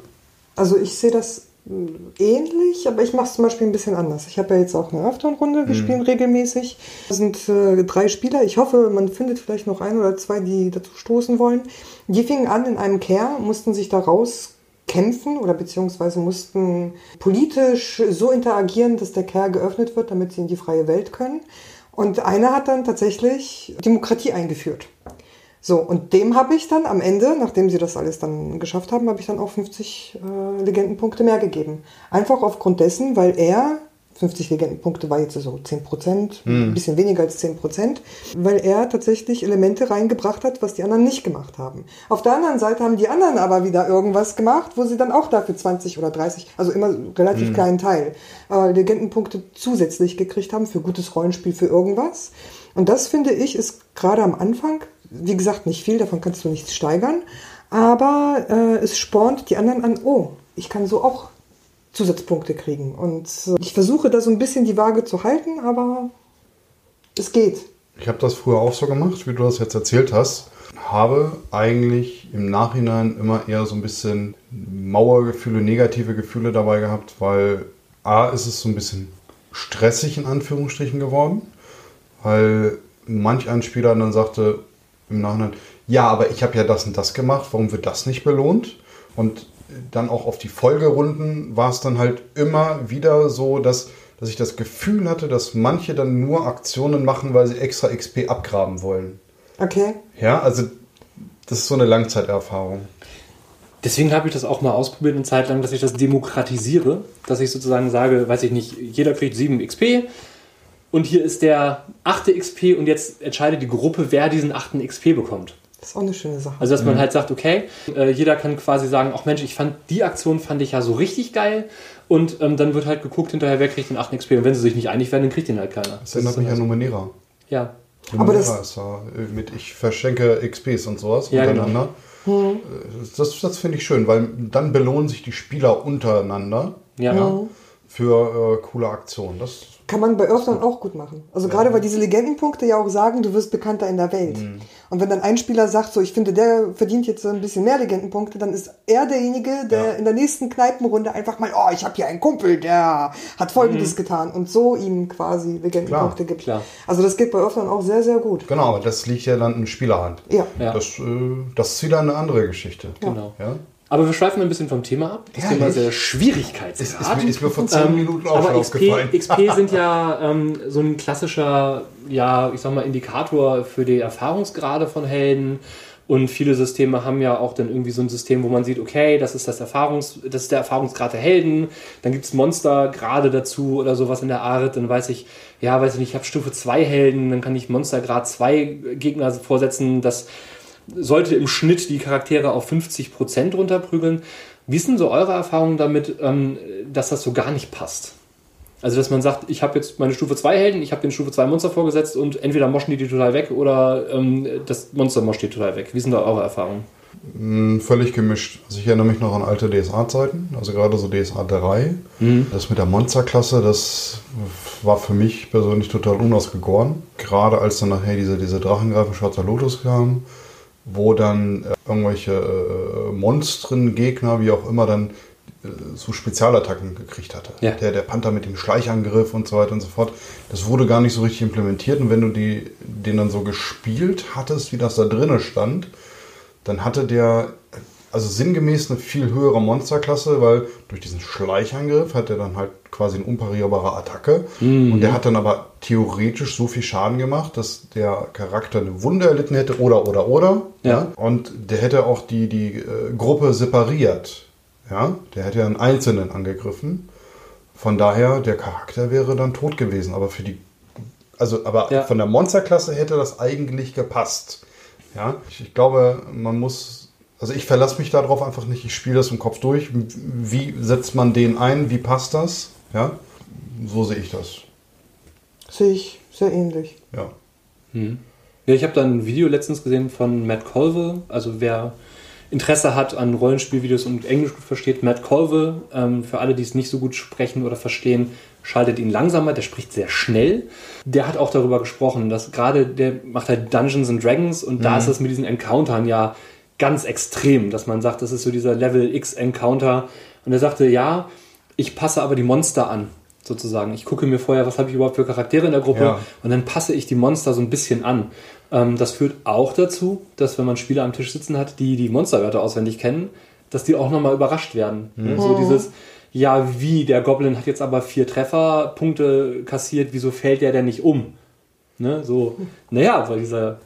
Also ich sehe das mh, ähnlich, aber ich mache es zum Beispiel ein bisschen anders. Ich habe ja jetzt auch eine Afterrunde, wir spielen regelmäßig. Es sind äh, drei Spieler. Ich hoffe, man findet vielleicht noch ein oder zwei, die dazu stoßen wollen. Die fingen an in einem Care, mussten sich da raus kämpfen oder beziehungsweise mussten politisch so interagieren, dass der Care geöffnet wird, damit sie in die freie Welt können. Und einer hat dann tatsächlich Demokratie eingeführt. So, und dem habe ich dann am Ende, nachdem sie das alles dann geschafft haben, habe ich dann auch 50 äh, Legendenpunkte mehr gegeben. Einfach aufgrund dessen, weil er, 50 Legendenpunkte war jetzt so 10 Prozent, ein bisschen weniger als 10 Prozent, weil er tatsächlich Elemente reingebracht hat, was die anderen nicht gemacht haben. Auf der anderen Seite haben die anderen aber wieder irgendwas gemacht, wo sie dann auch dafür 20 oder 30, also immer relativ kleinen Teil, äh, Legendenpunkte zusätzlich gekriegt haben für gutes Rollenspiel, für irgendwas. Und das finde ich ist gerade am Anfang, wie gesagt, nicht viel, davon kannst du nichts steigern, aber äh, es spornt die anderen an, oh, ich kann so auch Zusatzpunkte kriegen. Und äh, ich versuche da so ein bisschen die Waage zu halten, aber es geht. Ich habe das früher auch so gemacht, wie du das jetzt erzählt hast. Habe eigentlich im Nachhinein immer eher so ein bisschen Mauergefühle, negative Gefühle dabei gehabt, weil A ist es so ein bisschen stressig in Anführungsstrichen geworden, weil manch ein Spieler dann sagte im Nachhinein, ja, aber ich habe ja das und das gemacht, warum wird das nicht belohnt? Und dann auch auf die Folgerunden war es dann halt immer wieder so, dass, dass ich das Gefühl hatte, dass manche dann nur Aktionen machen, weil sie extra XP abgraben wollen. Okay? Ja, also das ist so eine Langzeiterfahrung. Deswegen habe ich das auch mal ausprobiert eine Zeit lang, dass ich das demokratisiere, dass ich sozusagen sage, weiß ich nicht, jeder kriegt 7 XP und hier ist der 8. XP und jetzt entscheidet die Gruppe, wer diesen 8. XP bekommt. Das ist auch eine schöne Sache. Also dass man halt sagt, okay, äh, jeder kann quasi sagen, ach Mensch, ich fand die Aktion fand ich ja so richtig geil und ähm, dann wird halt geguckt hinterher, wer kriegt den 8. XP und wenn sie sich nicht einig werden, dann kriegt den halt keiner. Das erinnert ist mich an Numenera. so. Ja, Aber das- ist da äh, mit ich verschenke XPs und sowas Ja, genau. untereinander. Äh, Das, das finde ich schön, weil dann belohnen sich die Spieler untereinander ja. für äh, coole Aktionen. Das Kann man bei Earthdawn auch gut machen. Also gerade weil diese Legendenpunkte ja auch sagen, du wirst bekannter in der Welt. Mhm. Und wenn dann ein Spieler sagt, so ich finde, der verdient jetzt so ein bisschen mehr Legendenpunkte, dann ist er derjenige, der Ja. in der nächsten Kneipenrunde einfach mal, oh, ich habe hier einen Kumpel, der hat Folgendes getan und so ihm quasi Legendenpunkte Klar, gibt. klar. Also das geht bei Earthdawn auch sehr, sehr gut. Genau, aber das liegt ja dann in Spielerhand. Ja. Ja. Das, äh, das ist wieder eine andere Geschichte. Genau. Ja? Aber wir schweifen ein bisschen vom Thema ab. Das Ehrlich? Thema ist der Ist, Schwierigkeitsgrad. ist, mir, ist mir vor zehn Minuten auch schon aber XP, aufgefallen. XP <laughs> sind ja ähm, so ein klassischer, ja, ich sag mal, Indikator für die Erfahrungsgrade von Helden. Und viele Systeme haben ja auch dann irgendwie so ein System, wo man sieht, okay, das ist, das Erfahrungs, das ist der Erfahrungsgrad der Helden. Dann gibt es Monster gerade dazu oder sowas in der Art. Dann weiß ich, ja, weiß ich nicht, ich habe Stufe 2 Helden, dann kann ich Monstergrad 2 Gegner vorsetzen. Das sollte im Schnitt die Charaktere auf 50% runterprügeln. Wie denn so eure Erfahrung damit, ähm, dass das so gar nicht passt? Also, dass man sagt, ich habe jetzt meine Stufe 2 Helden, ich habe den Stufe 2 Monster vorgesetzt und entweder moschen die die total weg oder ähm, das Monster moscht die total weg. Wie sind da eure Erfahrungen? Mh, Völlig gemischt. Also ich erinnere mich noch an alte DSA-Zeiten, also gerade so DSA 3. Das mit der Monsterklasse, das war für mich persönlich total unausgegoren. Gerade als dann nachher diese, diese Drachengreifen Schwarzer Lotus kam, wo dann äh, irgendwelche äh, Monstren, Gegner, wie auch immer, dann äh, so Spezialattacken gekriegt hatte. Ja. Der, der Panther mit dem Schleichangriff und so weiter und so fort. Das wurde gar nicht so richtig implementiert und wenn du die, den dann so gespielt hattest, wie das da drinnen stand, dann hatte der also sinngemäß eine viel höhere Monsterklasse, weil durch diesen Schleichangriff hat er dann halt quasi eine unparierbare Attacke. Und der hat dann aber theoretisch so viel Schaden gemacht, dass der Charakter eine Wunde erlitten hätte oder oder oder. Ja. Und der hätte auch die, die äh, Gruppe separiert. Ja. Der hätte ja einen Einzelnen angegriffen. Von daher, der Charakter wäre dann tot gewesen. Aber für die. Also, aber Ja. von der Monsterklasse hätte das eigentlich gepasst. Ja. Ich, ich glaube, man muss. Also ich verlasse mich darauf einfach nicht. Ich spiele das im Kopf durch. Wie setzt man den ein? Wie passt das? Ja. So sehe ich das. Sehe ich sehr ähnlich. Ja. Ja, ich habe da ein Video letztens gesehen von Matt Colville. Also wer Interesse hat an Rollenspielvideos und Englisch gut versteht, Matt Colville. Ähm, für alle, die es nicht so gut sprechen oder verstehen, schaltet ihn langsamer. Der spricht sehr schnell. Der hat auch darüber gesprochen, dass gerade der macht halt Dungeons and Dragons und da ist es mit diesen Encountern ja ganz extrem, dass man sagt, das ist so dieser Level X Encounter. Und er sagte, ja, ich passe aber die Monster an. Sozusagen. Ich gucke mir vorher, was habe ich überhaupt für Charaktere in der Gruppe Ja. und dann passe ich die Monster so ein bisschen an. Ähm, das führt auch dazu, dass wenn man Spieler am Tisch sitzen hat, die die Monsterwörter auswendig kennen, dass die auch nochmal überrascht werden. Ne? So dieses, ja, wie, der Goblin hat jetzt aber vier Trefferpunkte kassiert, wieso fällt der denn nicht um? Ne? So, <laughs> naja, weil dieser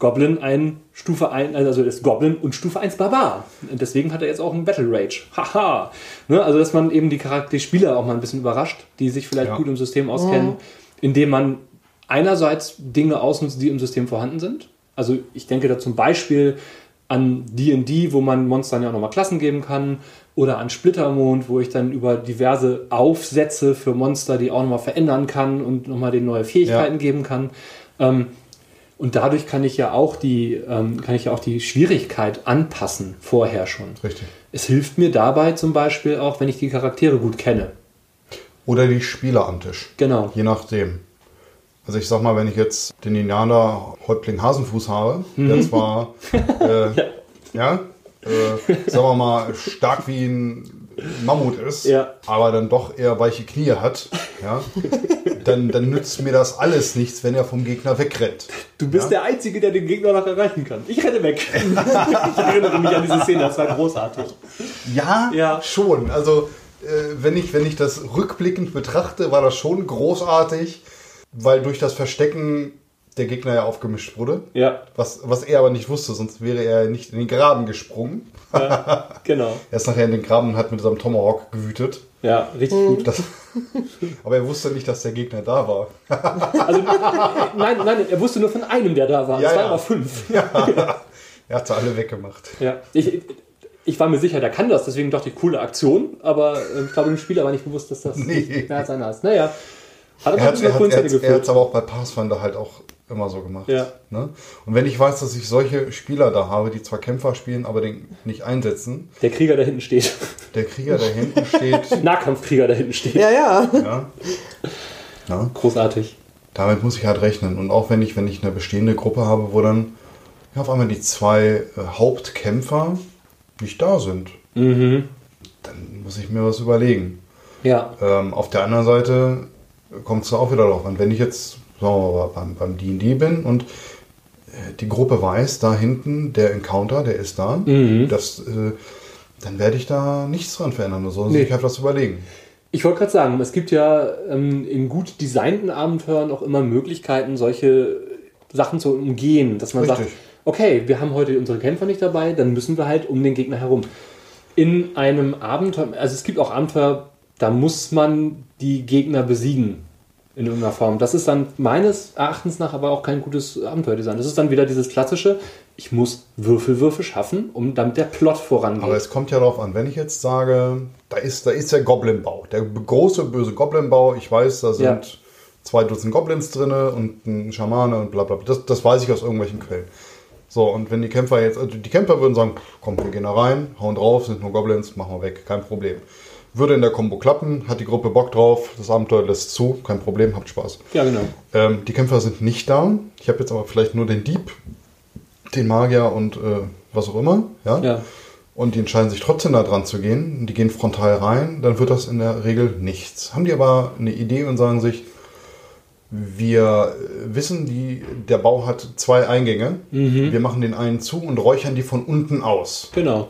Goblin ein Stufe 1, also ist Goblin und Stufe 1 Barbar. Und deswegen hat er jetzt auch einen Battle Rage. <laughs> Haha. Ne? Also, dass man eben die Charakter, die Spieler auch mal ein bisschen überrascht, die sich vielleicht Ja. gut im System auskennen, indem man einerseits Dinge ausnutzt, die im System vorhanden sind. Also, ich denke da zum Beispiel an D&D, wo man Monstern ja auch nochmal Klassen geben kann, oder an Splittermond, wo ich dann über diverse Aufsätze für Monster, die auch nochmal verändern kann und nochmal denen neue Fähigkeiten Ja. geben kann. Ähm, und dadurch kann ich ja auch die, ähm, kann ich ja auch die Schwierigkeit anpassen vorher schon. Richtig. Es hilft mir dabei zum Beispiel auch, wenn ich die Charaktere gut kenne. Oder die Spieler am Tisch. Genau. Je nachdem. Also ich sag mal, wenn ich jetzt den Indianer Häuptling Hasenfuß habe, der zwar <laughs> äh, ja, äh, sagen wir mal, stark wie ein Mammut ist, Ja. aber dann doch eher weiche Knie hat, ja, <laughs> dann, dann nützt mir das alles nichts, wenn er vom Gegner wegrennt. Du bist der Einzige, der den Gegner noch erreichen kann. Ich renne weg. <laughs> ich erinnere mich an diese Szene, das war großartig. Ja, Ja. schon. Also äh, wenn, ich, wenn ich das rückblickend betrachte, war das schon großartig, weil durch das Verstecken der Gegner ja aufgemischt wurde. Ja, Was, was er aber nicht wusste, sonst wäre er nicht in den Graben gesprungen. genau. <laughs> Er ist nachher in den Graben und hat mit seinem Tomahawk gewütet. Ja, richtig gut. Das, <laughs> aber er wusste nicht, dass der Gegner da war. <laughs> Also, nein, nein, er wusste nur von einem, der da war. Ja, es waren ja. aber fünf. Er hat sie alle weggemacht. Ja. Ich, ich war mir sicher, der kann das, deswegen dachte ich, coole Aktion, aber äh, ich glaube, dem Spieler war nicht bewusst, dass das Nee. mehr als einer ist. Naja, hat Er aber hat er aber auch bei Pathfinder halt auch immer so gemacht. Ja. Ne? Und wenn ich weiß, dass ich solche Spieler da habe, die zwar Kämpfer spielen, aber den nicht einsetzen, Der Krieger da hinten steht. der Krieger, der hinten steht, <laughs> Nahkampfkrieger da hinten steht. Ja, ja. ja, ja, Großartig. damit muss ich halt rechnen. Und auch wenn ich, wenn ich eine bestehende Gruppe habe, wo dann ja, auf einmal die zwei äh, Hauptkämpfer nicht da sind, Mhm. dann muss ich mir was überlegen. Ja. Ähm, auf der anderen Seite kommt es auch wieder darauf an, wenn ich jetzt sagen wir mal, beim, D&D bin und äh, die Gruppe weiß, da hinten der Encounter, der ist da, Mhm. das, äh, dann werde ich da nichts dran verändern, oder so. Nee. Ich habe was überlegen. Ich wollte gerade sagen, es gibt ja ähm, in gut designten Abenteuern auch immer Möglichkeiten, solche Sachen zu umgehen, dass man sagt, Richtig. okay, wir haben heute unsere Kämpfer nicht dabei, dann müssen wir halt um den Gegner herum. In einem Abenteuer, also es gibt auch Abenteuer, da muss man die Gegner besiegen. In irgendeiner Form. Das ist dann meines Erachtens nach aber auch kein gutes Abenteuerdesign. Das ist dann wieder dieses klassische, ich muss Würfelwürfe schaffen, um damit der Plot vorangeht. Aber es kommt ja darauf an, wenn ich jetzt sage, da ist, da ist der Goblin-Bau, der große, böse Goblin-Bau, ich weiß, da sind Ja. zwei Dutzend Goblins drin und ein Schamane und bla bla bla. Das, das weiß ich aus irgendwelchen Quellen. So, und wenn die Kämpfer jetzt, also die Kämpfer würden sagen, komm, wir gehen da rein, hauen drauf, sind nur Goblins, machen wir weg, kein Problem. Würde in der Combo klappen, hat die Gruppe Bock drauf, das Abenteuer lässt zu, kein Problem, habt Spaß. ja, genau. Ähm, die Kämpfer sind nicht da. Ich habe jetzt aber vielleicht nur den Dieb, den Magier und äh, was auch immer. Ja? Ja. Und die entscheiden sich trotzdem da dran zu gehen. Die gehen frontal rein, dann wird das in der Regel nichts. Haben die aber eine Idee und sagen sich, wir wissen, die, der Bau hat zwei Eingänge. Wir machen den einen zu und räuchern die von unten aus. Genau.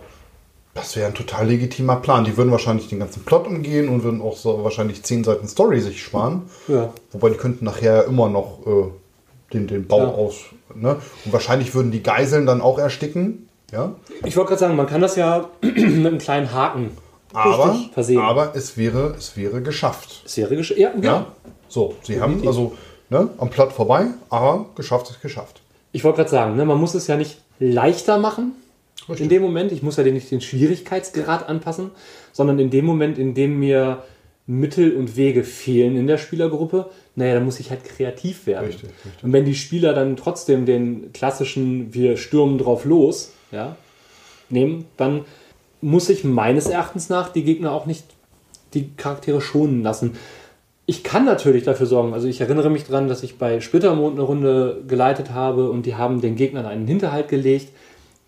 Das wäre ein total legitimer Plan. Die würden wahrscheinlich den ganzen Plot umgehen und würden auch so wahrscheinlich zehn Seiten Story sich sparen. Ja. Wobei die könnten nachher immer noch äh, den, den Bau Ja. aus. Ne? Und wahrscheinlich würden die Geiseln dann auch ersticken. Ja? Ich wollte gerade sagen, man kann das ja <clears throat> mit einem kleinen Haken Aber, versehen. aber es wäre, es wäre geschafft. Serie gesch Ja, genau. Ja? So, sie haben also ne, am Plot vorbei, aber geschafft ist geschafft. Ich wollte gerade sagen, ne, man muss es ja nicht leichter machen Richtig. in dem Moment. Ich muss ja den- nicht den Schwierigkeitsgrad anpassen, sondern in dem Moment, in dem mir Mittel und Wege fehlen in der Spielergruppe, naja, dann muss ich halt kreativ werden. Richtig, richtig. Und wenn die Spieler dann trotzdem den klassischen Wir stürmen drauf los ja, nehmen, dann muss ich meines Erachtens nach die Gegner auch nicht die Charaktere schonen lassen. Ich kann natürlich dafür sorgen, also ich erinnere mich daran, dass ich bei Splittermond eine Runde geleitet habe und die haben den Gegnern einen Hinterhalt gelegt.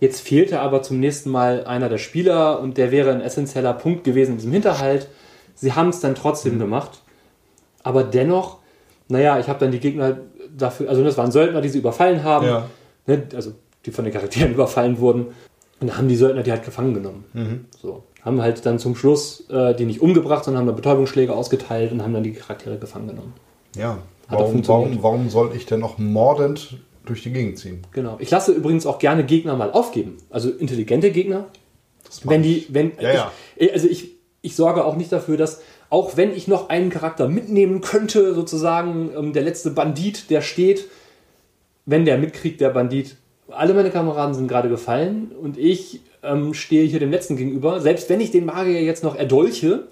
Jetzt fehlte aber zum nächsten Mal einer der Spieler und der wäre ein essentieller Punkt gewesen in diesem Hinterhalt. Sie haben es dann trotzdem gemacht. Aber dennoch, naja, ich habe dann die Gegner dafür, also das waren Söldner, die sie überfallen haben, Ja. ne, also die von den Charakteren <laughs> überfallen wurden. Und dann haben die Söldner die halt gefangen genommen. Mhm. So. Haben halt dann zum Schluss äh, die nicht umgebracht, sondern haben dann Betäubungsschläge ausgeteilt und haben dann die Charaktere gefangen genommen. Ja. Hat Warum, warum, warum soll ich denn noch mordend durch die Gegend ziehen? Genau. Ich lasse übrigens auch gerne Gegner mal aufgeben. Also intelligente Gegner. Das Wenn die, ich. wenn, Ja, ja. Ich, also ich, ich sorge auch nicht dafür, dass, auch wenn ich noch einen Charakter mitnehmen könnte, sozusagen, ähm, der letzte Bandit, der steht, wenn der mitkriegt, der Bandit, alle meine Kameraden sind gerade gefallen und ich ähm, stehe hier dem letzten gegenüber. Selbst wenn ich den Magier jetzt noch erdolche,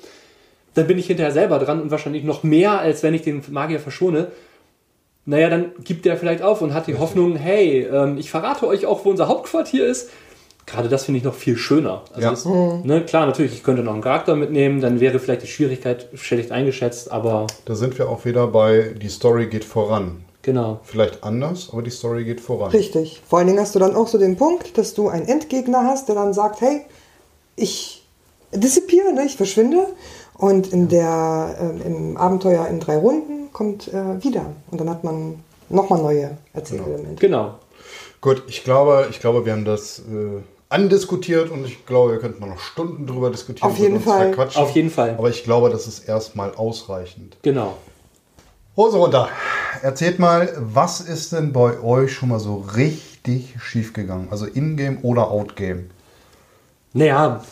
dann bin ich hinterher selber dran und wahrscheinlich noch mehr, als wenn ich den Magier verschone. Naja, dann gibt der vielleicht auf und hat die Hoffnung, hey, ähm, ich verrate euch auch, wo unser Hauptquartier ist. Gerade das finde ich noch viel schöner. Also Ja. das, ne, klar, natürlich, ich könnte noch einen Charakter mitnehmen, dann wäre vielleicht die Schwierigkeit schlecht eingeschätzt, aber Da sind wir auch wieder bei, die Story geht voran. genau. Vielleicht anders, aber die Story geht voran. Richtig. Vor allen Dingen hast du dann auch so den Punkt, dass du einen Endgegner hast, der dann sagt, hey, ich disappear, ne, ich verschwinde. Und in der, ähm, im Abenteuer in drei Runden kommt äh, wieder. Und dann hat man nochmal neue Erzählelemente. Genau. Gut, ich glaube, ich glaube, wir haben das äh, andiskutiert und ich glaube, wir könnten noch Stunden drüber diskutieren. Auf jeden Fall. verquatschen. Auf jeden Fall. Aber ich glaube, das ist erstmal ausreichend. Genau. Hose runter. Erzählt mal, was ist denn bei euch schon mal so richtig schief gegangen? Also in-game oder out-game? Naja,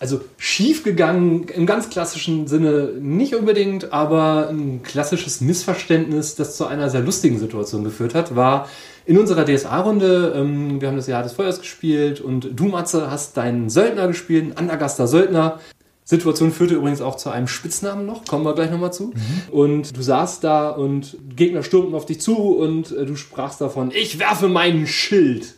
also schiefgegangen im ganz klassischen Sinne nicht unbedingt, aber ein klassisches Missverständnis, das zu einer sehr lustigen Situation geführt hat, war in unserer DSA-Runde, ähm, wir haben das Jahr des Feuers gespielt und du, Matze, hast deinen Söldner gespielt, einen Andergaster Söldner. Situation führte übrigens auch zu einem Spitznamen noch, kommen wir gleich nochmal zu. Und du saßt da und Gegner stürmten auf dich zu und äh, du sprachst davon, ich werfe meinen Schild.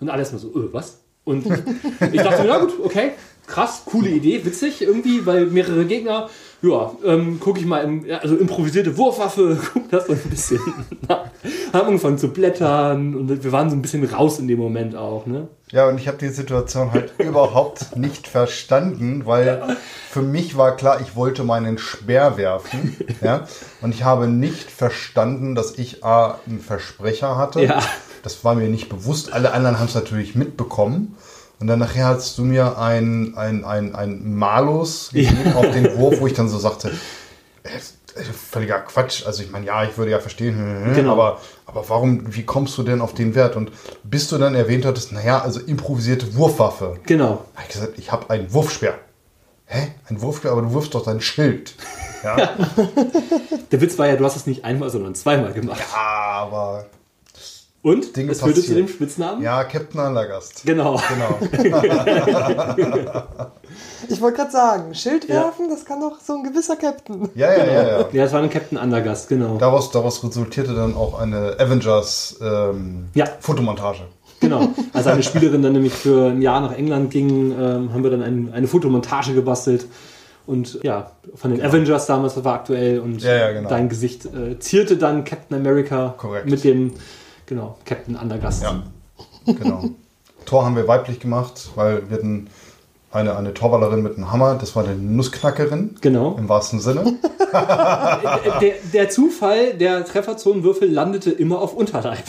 Und alles mal so, äh, was? Und <laughs> ich dachte, na gut, okay, krass, coole Idee, witzig irgendwie, weil mehrere Gegner, ja, ähm, gucke ich mal, im, ja, also improvisierte Wurfwaffe, <laughs> guck das so ein bisschen <laughs> nach. Haben angefangen zu blättern und wir waren so ein bisschen raus in dem Moment auch, ne? Ja, und ich habe die Situation halt <laughs> überhaupt nicht verstanden, weil für mich war klar, ich wollte meinen Speer werfen. Ja, und ich habe nicht verstanden, dass ich A, einen Versprecher hatte. Ja. Das war mir nicht bewusst. Alle anderen haben es natürlich mitbekommen. Und dann nachher hast du mir ein, ein, ein, ein Malus gegeben auf den Wurf, wo ich dann so sagte, äh, äh, völliger Quatsch. Also ich meine, ja, ich würde ja verstehen, Genau. aber, aber warum, wie kommst du denn auf den Wert? Und bis du dann erwähnt hattest, naja, also improvisierte Wurfwaffe. Genau. habe ich gesagt, ich habe einen Wurfspeer. Hä? Ein Wurfspeer? Aber du wirfst doch dein Schild. Ja, <laughs> Der Witz war ja, du hast es nicht einmal, sondern zweimal gemacht. aber Und Dinge es führte zu passieren. dem Spitznamen? ja, Captain Andergast. Genau. Genau. <laughs> Ich wollte gerade sagen, Schild Ja. werfen, das kann doch so ein gewisser Captain. Ja, ja, ja, ja. Ja, es war ein Captain Andergast, genau. Daraus, daraus resultierte dann auch eine Avengers ähm, Ja. Fotomontage. Genau. Als eine Spielerin dann nämlich für ein Jahr nach England ging, ähm, haben wir dann ein, eine Fotomontage gebastelt. Und ja, von den Avengers damals, das war aktuell. Und Ja, ja, genau. dein Gesicht äh, zierte dann Captain America Korrekt. mit dem, genau, Captain Andergast. Ja, genau. Tor haben wir weiblich gemacht, weil wir hatten eine, eine Torballerin mit einem Hammer, das war eine Nussknackerin. Genau. Im wahrsten Sinne. <laughs> Der, der Zufall der Trefferzonenwürfel landete immer auf Unterleib.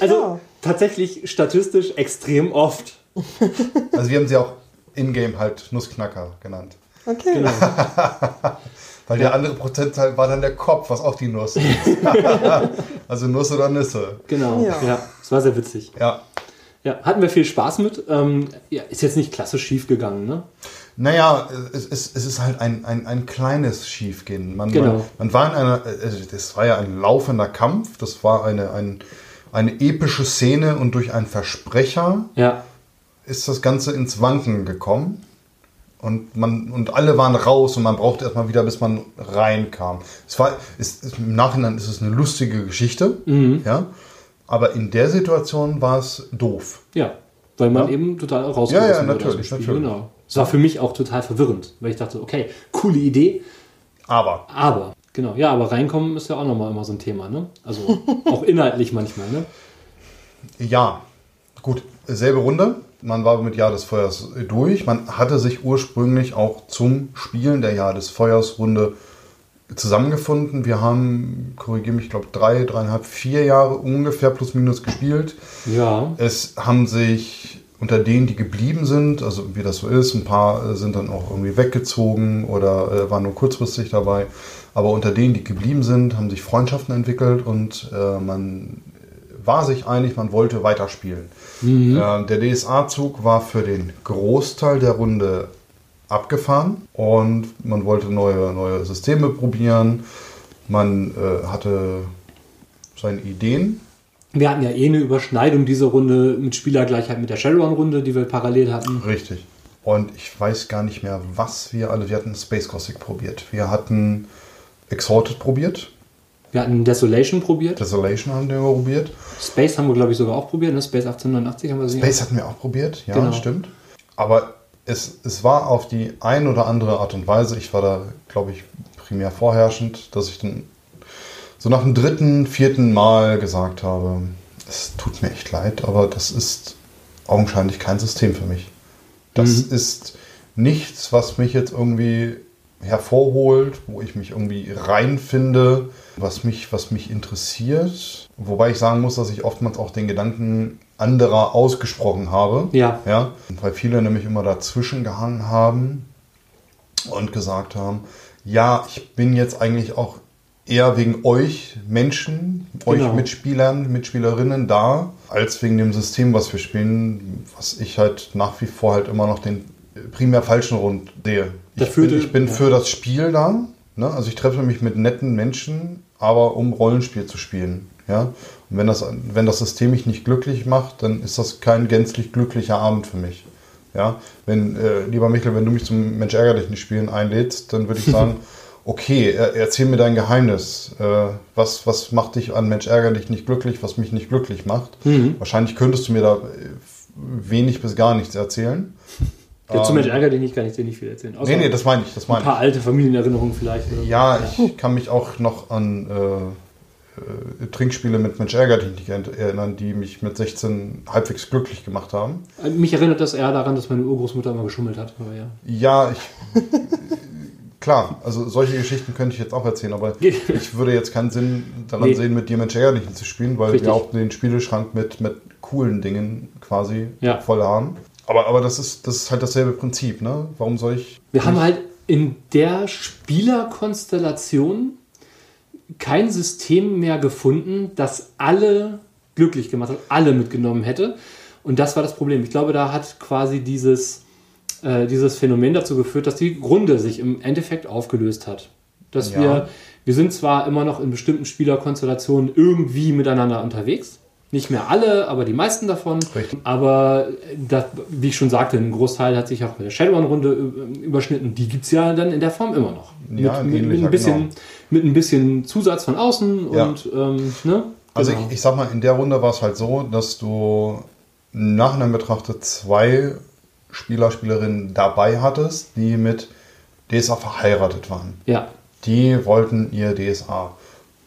Also Ja. tatsächlich statistisch extrem oft. Also wir haben sie auch in-game halt Nussknacker genannt. Okay. Genau. <laughs> Weil der andere Prozentteil war dann der Kopf, was auch die Nuss ist. <laughs> <laughs> also Nuss oder Nüsse. Genau. Ja. Ja, es war sehr witzig. Ja. Ja, hatten wir viel Spaß mit. Ähm, ja, ist jetzt nicht klassisch schief gegangen, ne? Naja, es, es, es ist halt ein, ein, ein kleines Schiefgehen. Man, Genau. man, man war in einer, also das war ja ein laufender Kampf, das war eine, ein, eine epische Szene und durch einen Versprecher Ja. ist das Ganze ins Wanken gekommen. Und, man, und alle waren raus und man brauchte erstmal wieder, bis man reinkam. Es war, es, es, Im Nachhinein ist es eine lustige Geschichte, ja. Aber in der Situation war es doof. Ja. Weil man Ja. eben total rausgerissen Ja, ja, natürlich, Spiel. natürlich. Genau. Es war für mich auch total verwirrend, weil ich dachte, okay, coole Idee, Aber aber, genau, ja, aber reinkommen ist ja auch nochmal immer so ein Thema, ne? Also auch inhaltlich manchmal, ne? Ja, gut, selbe Runde. Man war mit Jahr des Feuers durch. Man hatte sich ursprünglich auch zum Spielen der Jahr des Feuers Runde zusammengefunden. Wir haben, korrigiere mich, ich glaube drei, dreieinhalb, vier Jahre ungefähr plus minus gespielt. Ja. Es haben sich unter denen, die geblieben sind, also wie das so ist, ein paar äh, sind dann auch irgendwie weggezogen oder äh, waren nur kurzfristig dabei. Aber unter denen, die geblieben sind, haben sich Freundschaften entwickelt und äh, man war sich einig, man wollte weiterspielen. Äh, der DSA-Zug war für den Großteil der Runde abgefahren und man wollte neue, neue Systeme probieren. Man äh, hatte seine Ideen. Wir hatten ja eh eine Überschneidung diese Runde mit Spielergleichheit mit der Shadowrun-Runde, die wir parallel hatten. Richtig. Und ich weiß gar nicht mehr, was wir alle. Wir hatten Space Gothic probiert. Wir hatten Exalted probiert. Wir hatten Desolation probiert. Desolation haben wir probiert. Space haben wir, glaube ich, sogar auch probiert. Ne? Space 1889 haben wir. Space hatten wir auch probiert. Ja, Genau. stimmt. Aber es, es war auf die ein oder andere Art und Weise, ich war da, glaube ich, primär vorherrschend, dass ich dann so nach dem dritten, vierten Mal gesagt habe, es tut mir echt leid, aber das ist augenscheinlich kein System für mich. Das ist nichts, was mich jetzt irgendwie hervorholt, wo ich mich irgendwie reinfinde, was mich, was mich interessiert. Wobei ich sagen muss, dass ich oftmals auch den Gedanken anderer ausgesprochen habe. Ja. Ja, weil viele nämlich immer dazwischen gehangen haben und gesagt haben, ja, ich bin jetzt eigentlich auch eher wegen euch Menschen, euch Genau. Mitspielern, Mitspielerinnen da, als wegen dem System, was wir spielen, was ich halt nach wie vor halt immer noch den primär falschen Rund sehe. Ich bin, ich bin ja. für das Spiel da. Ne? Also ich treffe mich mit netten Menschen, aber um Rollenspiel zu spielen. Ja? Und wenn das, wenn das System mich nicht glücklich macht, dann ist das kein gänzlich glücklicher Abend für mich. Ja? Wenn, äh, lieber Michael, wenn du mich zum Mensch ärger dich nicht spielen einlädst, dann würde ich <laughs> sagen, okay, er, erzähl mir dein Geheimnis. Äh, was, was macht dich an Mensch ärger dich nicht glücklich, was mich nicht glücklich macht? Wahrscheinlich könntest du mir da wenig bis gar nichts erzählen. Ja, zum Beispiel ärgert dich nicht, kann ich dir nicht viel erzählen. Außer Nee, nee, das meine ich, das ein meine paar ich. alte Familienerinnerungen vielleicht. so. Ja, ich kann mich auch noch an äh, äh, Trinkspiele mit Mensch ärger dich nicht erinnern, die mich mit 16 halbwegs glücklich gemacht haben. Mich erinnert das eher daran, dass meine Urgroßmutter immer geschummelt hat. Aber ja. Ja, ich. <laughs> Klar, also solche Geschichten könnte ich jetzt auch erzählen, aber ich würde jetzt keinen Sinn daran Nee. sehen, mit dir Mensch ärger dich nicht zu spielen, weil Richtig. wir auch den Spieleschrank mit, mit coolen Dingen quasi Ja. voll haben. Aber, aber das, ist, das ist halt dasselbe Prinzip, ne? Warum soll ich. Wir haben halt in der Spielerkonstellation kein System mehr gefunden, das alle glücklich gemacht hat, alle mitgenommen hätte. Und das war das Problem. Ich glaube, da hat quasi dieses äh, dieses Phänomen dazu geführt, dass die Runde sich im Endeffekt aufgelöst hat. Dass Ja. wir, wir sind zwar immer noch in bestimmten Spielerkonstellationen irgendwie miteinander unterwegs. Nicht mehr alle, aber die meisten davon. Richtig. Aber das, wie ich schon sagte, ein Großteil hat sich auch bei der Shadowrun-Runde äh, überschnitten. Die gibt es ja dann in der Form immer noch. Ja, mit, mit, mit, ein bisschen, genau. mit ein bisschen Zusatz von außen Ja. und ähm, ne? Also Genau. ich, ich sag mal, in der Runde war es halt so, dass du im Nachhinein betrachtet zwei Spieler, Spielerinnen dabei hattest, die mit DSA verheiratet waren. ja, Die wollten ihr DSA.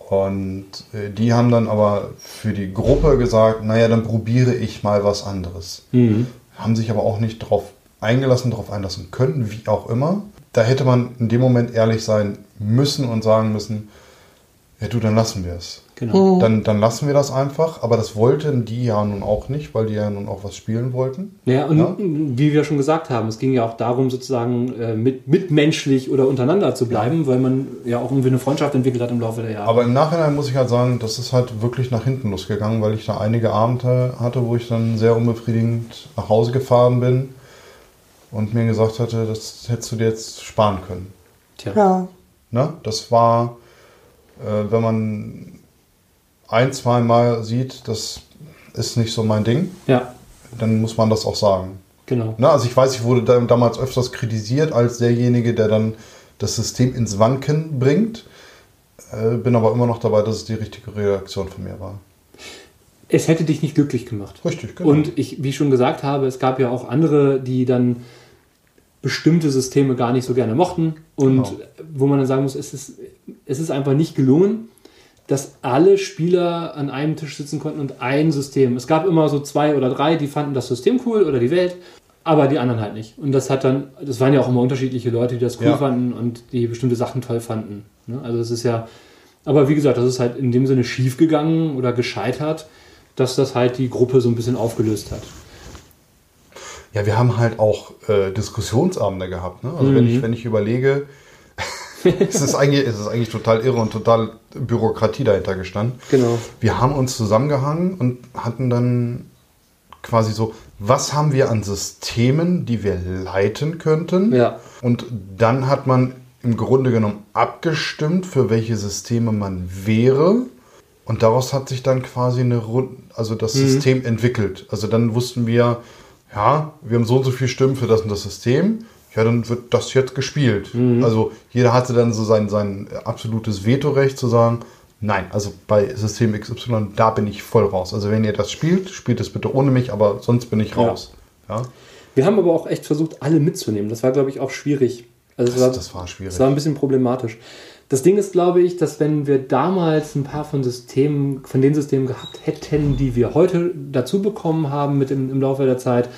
Und äh, die haben dann aber für die Gruppe gesagt, naja, dann probiere ich mal was anderes. Mhm. Haben sich aber auch nicht darauf eingelassen, darauf einlassen können, wie auch immer. Da hätte man in dem Moment ehrlich sein müssen und sagen müssen, ja du, dann lassen wir es. Genau. Dann, dann lassen wir das einfach. Aber das wollten die ja nun auch nicht, weil die ja nun auch was spielen wollten. Ja, und Ja. wie wir schon gesagt haben, es ging ja auch darum, sozusagen äh, mit, mitmenschlich oder untereinander zu bleiben, weil man ja auch irgendwie eine Freundschaft entwickelt hat im Laufe der Jahre. Aber im Nachhinein muss ich halt sagen, das ist halt wirklich nach hinten losgegangen, weil ich da einige Abende hatte, wo ich dann sehr unbefriedigend nach Hause gefahren bin und mir gesagt hatte, das hättest du dir jetzt sparen können. Tja. Ja. Ne? Das war, äh, wenn man ein, zwei Mal sieht, das ist nicht so mein Ding, ja, dann muss man das auch sagen. genau. Ne? Also ich weiß, ich wurde da, damals öfters kritisiert als derjenige, der dann das System ins Wanken bringt. Äh, bin aber immer noch dabei, dass es die richtige Reaktion von mir war. Es hätte dich nicht glücklich gemacht. Richtig, genau. Und ich, wie ich schon gesagt habe, es gab ja auch andere, die dann bestimmte Systeme gar nicht so gerne mochten und Genau. wo man dann sagen muss, es ist, es ist einfach nicht gelungen, dass alle Spieler an einem Tisch sitzen konnten und ein System. Es gab immer so zwei oder drei, die fanden das System cool oder die Welt, aber die anderen halt nicht. Und das hat dann, das waren ja auch immer unterschiedliche Leute, die das cool Ja. fanden und die bestimmte Sachen toll fanden. Ne? Also es ist ja, aber wie gesagt, das ist halt in dem Sinne schief gegangen oder gescheitert, dass das halt die Gruppe so ein bisschen aufgelöst hat. ja, wir haben halt auch äh, Diskussionsabende gehabt. Ne? Also wenn, ich, wenn ich überlege, es, ist eigentlich, es ist eigentlich total irre und total Bürokratie dahinter gestanden. Genau. Wir haben uns zusammengehangen und hatten dann quasi so, was haben wir an Systemen, die wir leiten könnten? Ja. Und dann hat man im Grunde genommen abgestimmt, für welche Systeme man wäre. Und daraus hat sich dann quasi eine Rund also das System entwickelt. Also dann wussten wir, ja, wir haben so und so viele Stimmen für das und das System. Ja, dann wird das jetzt gespielt. Also jeder hatte dann so sein, sein absolutes Vetorecht zu sagen, nein, also bei System XY, da bin ich voll raus. Also wenn ihr das spielt, spielt es bitte ohne mich, aber sonst bin ich raus. Ja, Wir haben aber auch echt versucht, alle mitzunehmen. Das war, glaube ich, auch schwierig. Also das, war, das war schwierig. das war ein bisschen problematisch. Das Ding ist, glaube ich, dass wenn wir damals ein paar von Systemen, von den Systemen gehabt hätten, die wir heute dazu bekommen haben mit im, im Laufe der Zeit,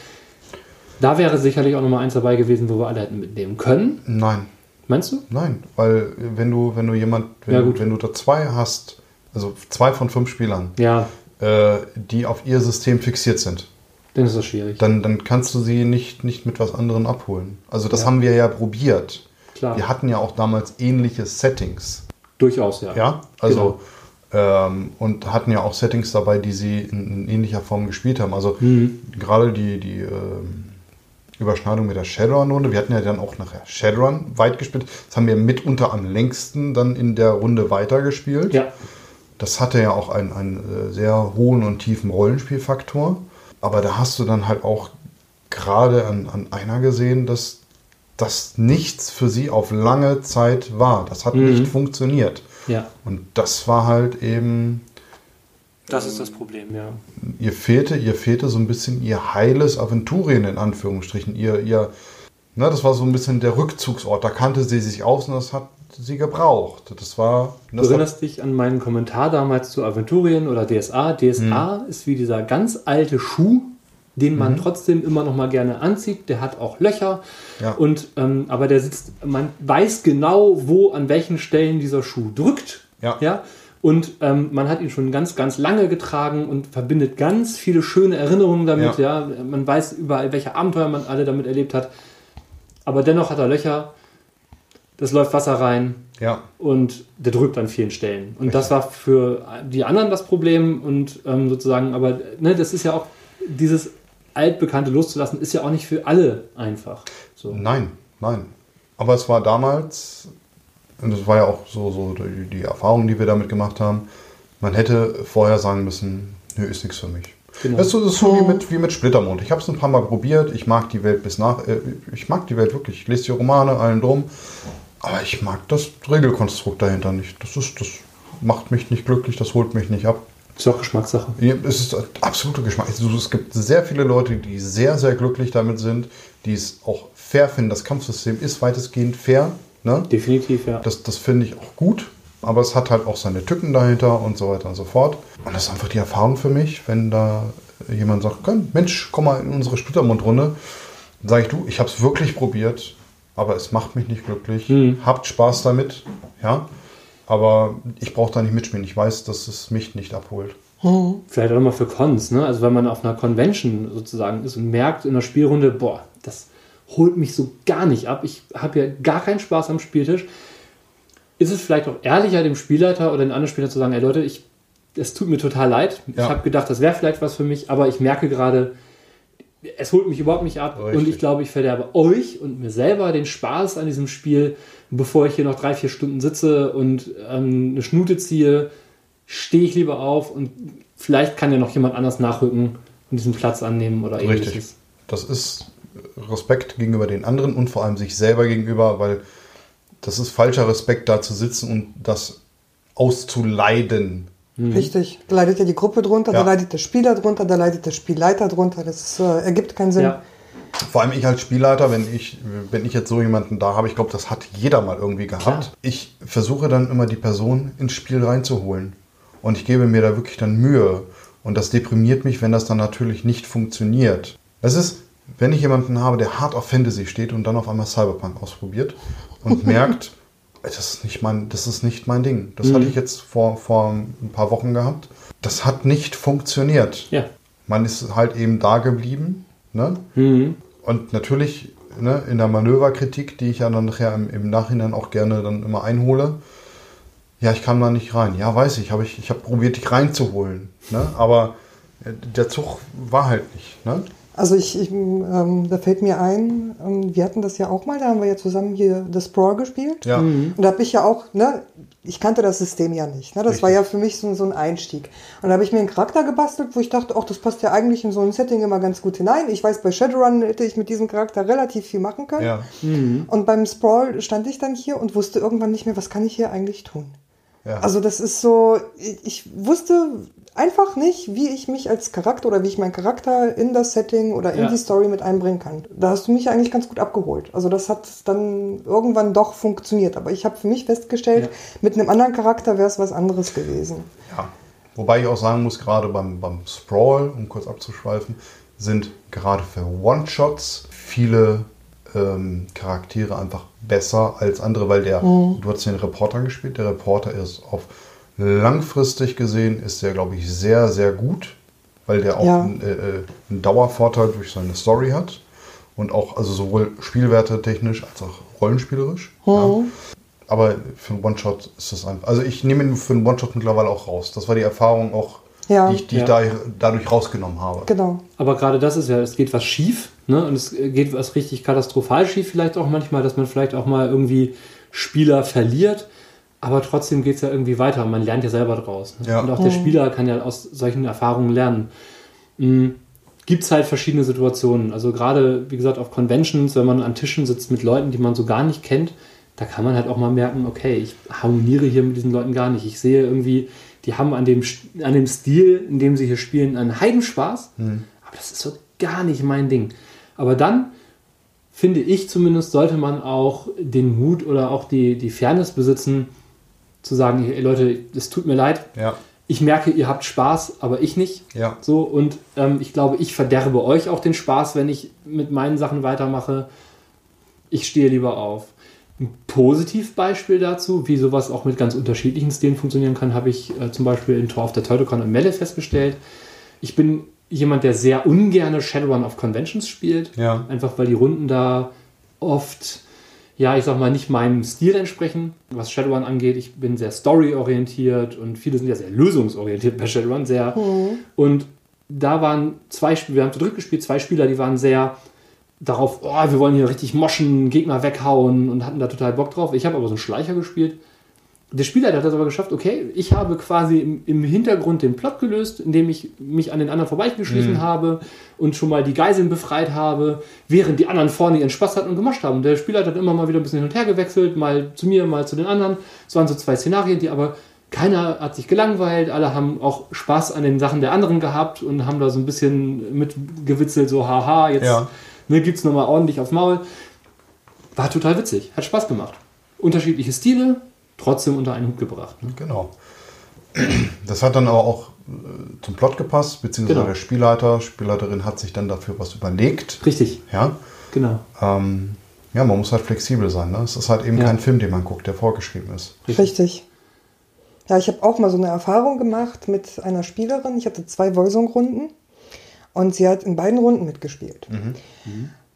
da wäre sicherlich auch noch mal eins dabei gewesen, wo wir alle hätten mitnehmen können. Nein, Meinst du? Nein, weil wenn du, wenn du jemand, wenn, Ja, du, gut. wenn du da zwei hast, also zwei von fünf Spielern, Ja, äh, die auf ihr System fixiert sind, dann ist das schwierig. dann, dann kannst du sie nicht, nicht mit was anderem abholen. Also das Ja. haben wir ja probiert. Klar, Wir hatten ja auch damals ähnliche Settings. durchaus, ja. Ja, also ähm, und hatten ja auch Settings dabei, die sie in, in ähnlicher Form gespielt haben. Also Mhm. gerade die, die ähm, Überschneidung mit der Shadowrun-Runde. Wir hatten ja dann auch nachher Shadowrun weit gespielt. Das haben wir mitunter am längsten dann in der Runde weitergespielt. Ja, Das hatte ja auch einen, einen äh, sehr hohen und tiefen Rollenspielfaktor. Aber da hast du dann halt auch gerade an, an einer gesehen, dass das nichts für sie auf lange Zeit war. Das hat Mhm. nicht funktioniert. ja. Und das war halt eben, Das ist das Problem, ja. ihr fehlte, ihr fehlte so ein bisschen ihr heiles Aventurien in Anführungsstrichen. Ihr, ihr, ne, das war so ein bisschen der Rückzugsort. Da kannte sie sich aus und das hat sie gebraucht. Das war. Du Das hat, erinnerst dich an meinen Kommentar damals zu Aventurien oder DSA. DSA Mhm. ist wie dieser ganz alte Schuh, den man trotzdem immer noch mal gerne anzieht. Der hat auch Löcher. Ja. Und, ähm, aber der sitzt, man weiß genau, wo, an welchen Stellen dieser Schuh drückt. Ja. ja? Und ähm, man hat ihn schon ganz, ganz lange getragen und verbindet ganz viele schöne Erinnerungen damit. Ja. Man weiß überall, welche Abenteuer man alle damit erlebt hat. Aber dennoch hat er Löcher. Das läuft Wasser rein ja, und der drückt an vielen Stellen. Und das war für die anderen das Problem und ähm, sozusagen, aber ne, das ist ja auch dieses altbekannte loszulassen, ist ja auch nicht für alle einfach. So. Nein, nein. Aber es war damals, und das war ja auch so, so die, die Erfahrung, die wir damit gemacht haben, man hätte vorher sagen müssen, nö, ist nichts für mich. Genau. Das ist so, das ist so wie, mit, wie mit Splittermond. Ich habe es ein paar Mal probiert. Ich mag die Welt bis nach. Äh, ich mag die Welt wirklich. Ich lese die Romane, allen drum. Aber ich mag das Regelkonstrukt dahinter nicht. Das, ist, das macht mich nicht glücklich, das holt mich nicht ab. Ist auch Geschmackssache. Es ist absoluter Geschmack. Also Es gibt sehr viele Leute, die sehr, sehr glücklich damit sind, die es auch fair finden. Das Kampfsystem ist weitestgehend fair. Ne? Definitiv, ja. Das, das finde ich auch gut, aber es hat halt auch seine Tücken dahinter und so weiter und so fort. Und das ist einfach die Erfahrung für mich, wenn da jemand sagt, komm, Mensch, komm mal in unsere Splittermundrunde. Dann sage ich, du, ich habe es wirklich probiert, aber es macht mich nicht glücklich. Habt Spaß damit, ja. Aber ich brauche da nicht mitspielen. Ich weiß, dass es mich nicht abholt. Vielleicht auch nochmal für Cons, ne? Also wenn man auf einer Convention sozusagen ist und merkt in der Spielrunde, boah, das holt mich so gar nicht ab. Ich habe ja gar keinen Spaß am Spieltisch. Ist es vielleicht auch ehrlicher, dem Spielleiter oder den anderen Spielern zu sagen, ey Leute, ich, es tut mir total leid. Ich Ja. habe gedacht, das wäre vielleicht was für mich, aber ich merke gerade, es holt mich überhaupt nicht ab. Richtig. Und ich glaube, ich verderbe euch und mir selber den Spaß an diesem Spiel, bevor ich hier noch drei, vier Stunden sitze und ähm, eine Schnute ziehe, stehe ich lieber auf und vielleicht kann ja noch jemand anders nachrücken und diesen Platz annehmen oder Richtig. ähnliches. Das ist Respekt gegenüber den anderen und vor allem sich selber gegenüber, weil das ist falscher Respekt, da zu sitzen und das auszuleiden. Richtig. Da leidet ja die Gruppe drunter, Ja. da leidet der Spieler drunter, da leidet der Spielleiter drunter. Das äh, ergibt keinen Sinn. Ja, Vor allem ich als Spielleiter, wenn ich, wenn ich jetzt so jemanden da habe, ich glaube, das hat jeder mal irgendwie gehabt. Klar. Ich versuche dann immer die Person ins Spiel reinzuholen. Und ich gebe mir da wirklich dann Mühe. Und das deprimiert mich, wenn das dann natürlich nicht funktioniert. Es ist, wenn ich jemanden habe, der hart auf Fantasy steht und dann auf einmal Cyberpunk ausprobiert und <laughs> merkt, das ist nicht mein, das ist nicht mein Ding. Das hatte ich jetzt vor, vor ein paar Wochen gehabt. Das hat nicht funktioniert. ja. Man ist halt eben da geblieben. Ne? Mhm. Und natürlich ne, in der Manöverkritik, die ich ja dann nachher im, im Nachhinein auch gerne dann immer einhole, ja, ich kam da nicht rein. Ja, weiß ich, habe ich, ich habe probiert, dich reinzuholen. Ne? Aber äh, der Zug war halt nicht. Ne? Also ich, ich ähm, da fällt mir ein, ähm, wir hatten das ja auch mal, da haben wir ja zusammen hier das Sprawl gespielt. Ja. Und da habe ich ja auch, ne, ich kannte das System ja nicht. Ne? Das Richtig. war ja für mich so, so ein Einstieg. Und da habe ich mir einen Charakter gebastelt, wo ich dachte, ach, das passt ja eigentlich in so ein Setting immer ganz gut hinein. Ich weiß, bei Shadowrun hätte ich mit diesem Charakter relativ viel machen können. Ja. Und beim Sprawl stand ich dann hier und wusste irgendwann nicht mehr, was kann ich hier eigentlich tun. Ja. Also das ist so, ich, ich wusste einfach nicht, wie ich mich als Charakter oder wie ich meinen Charakter in das Setting oder in Ja. die Story mit einbringen kann. Da hast du mich eigentlich ganz gut abgeholt. Also das hat dann irgendwann doch funktioniert. Aber ich habe für mich festgestellt, Ja. mit einem anderen Charakter wäre es was anderes gewesen. ja. Wobei ich auch sagen muss, gerade beim, beim Sprawl, um kurz abzuschweifen, sind gerade für One-Shots viele ähm, Charaktere einfach besser als andere, weil der, du hast den Reporter gespielt, der Reporter ist auf langfristig gesehen, ist der, glaube ich, sehr, sehr gut, weil der auch Ja. einen, äh, äh, einen Dauervorteil durch seine Story hat und auch, also sowohl Spielwerte technisch als auch rollenspielerisch. Ja. Aber für einen One-Shot ist das einfach, also ich nehme ihn für einen One-Shot mittlerweile auch raus. Das war die Erfahrung auch, Ja. die ich, die Ja. ich da, dadurch rausgenommen habe. Genau. Aber gerade das ist ja, es geht was schief, ne? Und es geht was richtig katastrophal schief, vielleicht auch manchmal, dass man vielleicht auch mal irgendwie Spieler verliert. Aber trotzdem geht es ja irgendwie weiter. und Man lernt ja selber draus. Ne? Ja. Und auch der Spieler kann ja aus solchen Erfahrungen lernen. Gibt es halt verschiedene Situationen. Also gerade, wie gesagt, auf Conventions, wenn man an Tischen sitzt mit Leuten, die man so gar nicht kennt, da kann man halt auch mal merken, okay, ich harmoniere hier mit diesen Leuten gar nicht. Ich sehe irgendwie, die haben an dem, an dem Stil, in dem sie hier spielen, einen Heidenspaß. Aber das ist so gar nicht mein Ding. Aber dann, finde ich zumindest, sollte man auch den Mut oder auch die, die Fairness besitzen, zu sagen, hey Leute, es tut mir leid, Ja, ich merke, ihr habt Spaß, aber ich nicht. ja. So, und ähm, ich glaube, ich verderbe euch auch den Spaß, wenn ich mit meinen Sachen weitermache. Ich stehe lieber auf. Ein Positivbeispiel dazu, wie sowas auch mit ganz unterschiedlichen Stilen funktionieren kann, habe ich äh, zum Beispiel in Tor of the Teutocan und Melle festgestellt. Ich bin jemand, der sehr ungerne Shadowrun auf Conventions spielt. Ja. Einfach weil die Runden da oft, ja, ich sag mal, nicht meinem Stil entsprechen, was Shadowrun angeht. Ich bin sehr storyorientiert und viele sind ja sehr lösungsorientiert bei Shadowrun, sehr. Und da waren zwei Spieler, wir haben zu dritt gespielt, zwei Spieler, die waren sehr darauf, oh, wir wollen hier richtig moschen, Gegner weghauen und hatten da total Bock drauf. Ich habe aber so einen Schleicher gespielt. Der Spieler hat das aber geschafft, okay, ich habe quasi im, im Hintergrund den Plot gelöst, indem ich mich an den anderen vorbeigeschlichen habe und schon mal die Geiseln befreit habe, während die anderen vorne ihren Spaß hatten und gemoscht haben. Der Spieler hat dann immer mal wieder ein bisschen hin und her gewechselt, mal zu mir, mal zu den anderen. Es waren so zwei Szenarien, die aber keiner hat sich gelangweilt, alle haben auch Spaß an den Sachen der anderen gehabt und haben da so ein bisschen mitgewitzelt, so haha, jetzt Ja. ne, gibt's nochmal ordentlich aufs Maul. War total witzig, hat Spaß gemacht. Unterschiedliche Stile, trotzdem unter einen Hut gebracht. Ne? Genau. Das hat dann aber auch äh, zum Plot gepasst, beziehungsweise Genau. der Spielleiter, Spielleiterin hat sich dann dafür was überlegt. Richtig, Ja, genau. ähm, ja man muss halt flexibel sein. Ne? Es ist halt eben Ja. kein Film, den man guckt, der vorgeschrieben ist. Richtig. Ja, ich habe auch mal so eine Erfahrung gemacht mit einer Spielerin. Ich hatte zwei Voisung-Runden und sie hat in beiden Runden mitgespielt.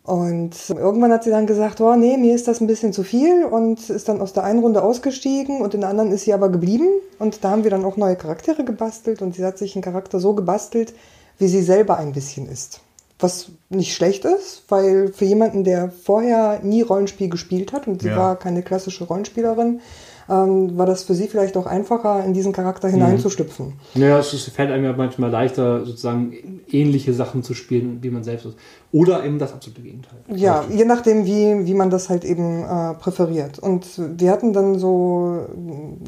Und irgendwann hat sie dann gesagt, oh nee, mir ist das ein bisschen zu viel und ist dann aus der einen Runde ausgestiegen und in der anderen ist sie aber geblieben. Und da haben wir dann auch neue Charaktere gebastelt und sie hat sich einen Charakter so gebastelt, wie sie selber ein bisschen ist. Was nicht schlecht ist, weil für jemanden, der vorher nie Rollenspiel gespielt hat und sie Ja. war keine klassische Rollenspielerin, ähm, war das für sie vielleicht auch einfacher, in diesen Charakter hineinzuschlüpfen. Ja, es ist, fällt einem ja manchmal leichter, sozusagen ähnliche Sachen zu spielen, wie man selbst ist. Oder eben das absolute Gegenteil. Ja, je nachdem, wie, wie man das halt eben äh, präferiert. Und wir hatten dann so,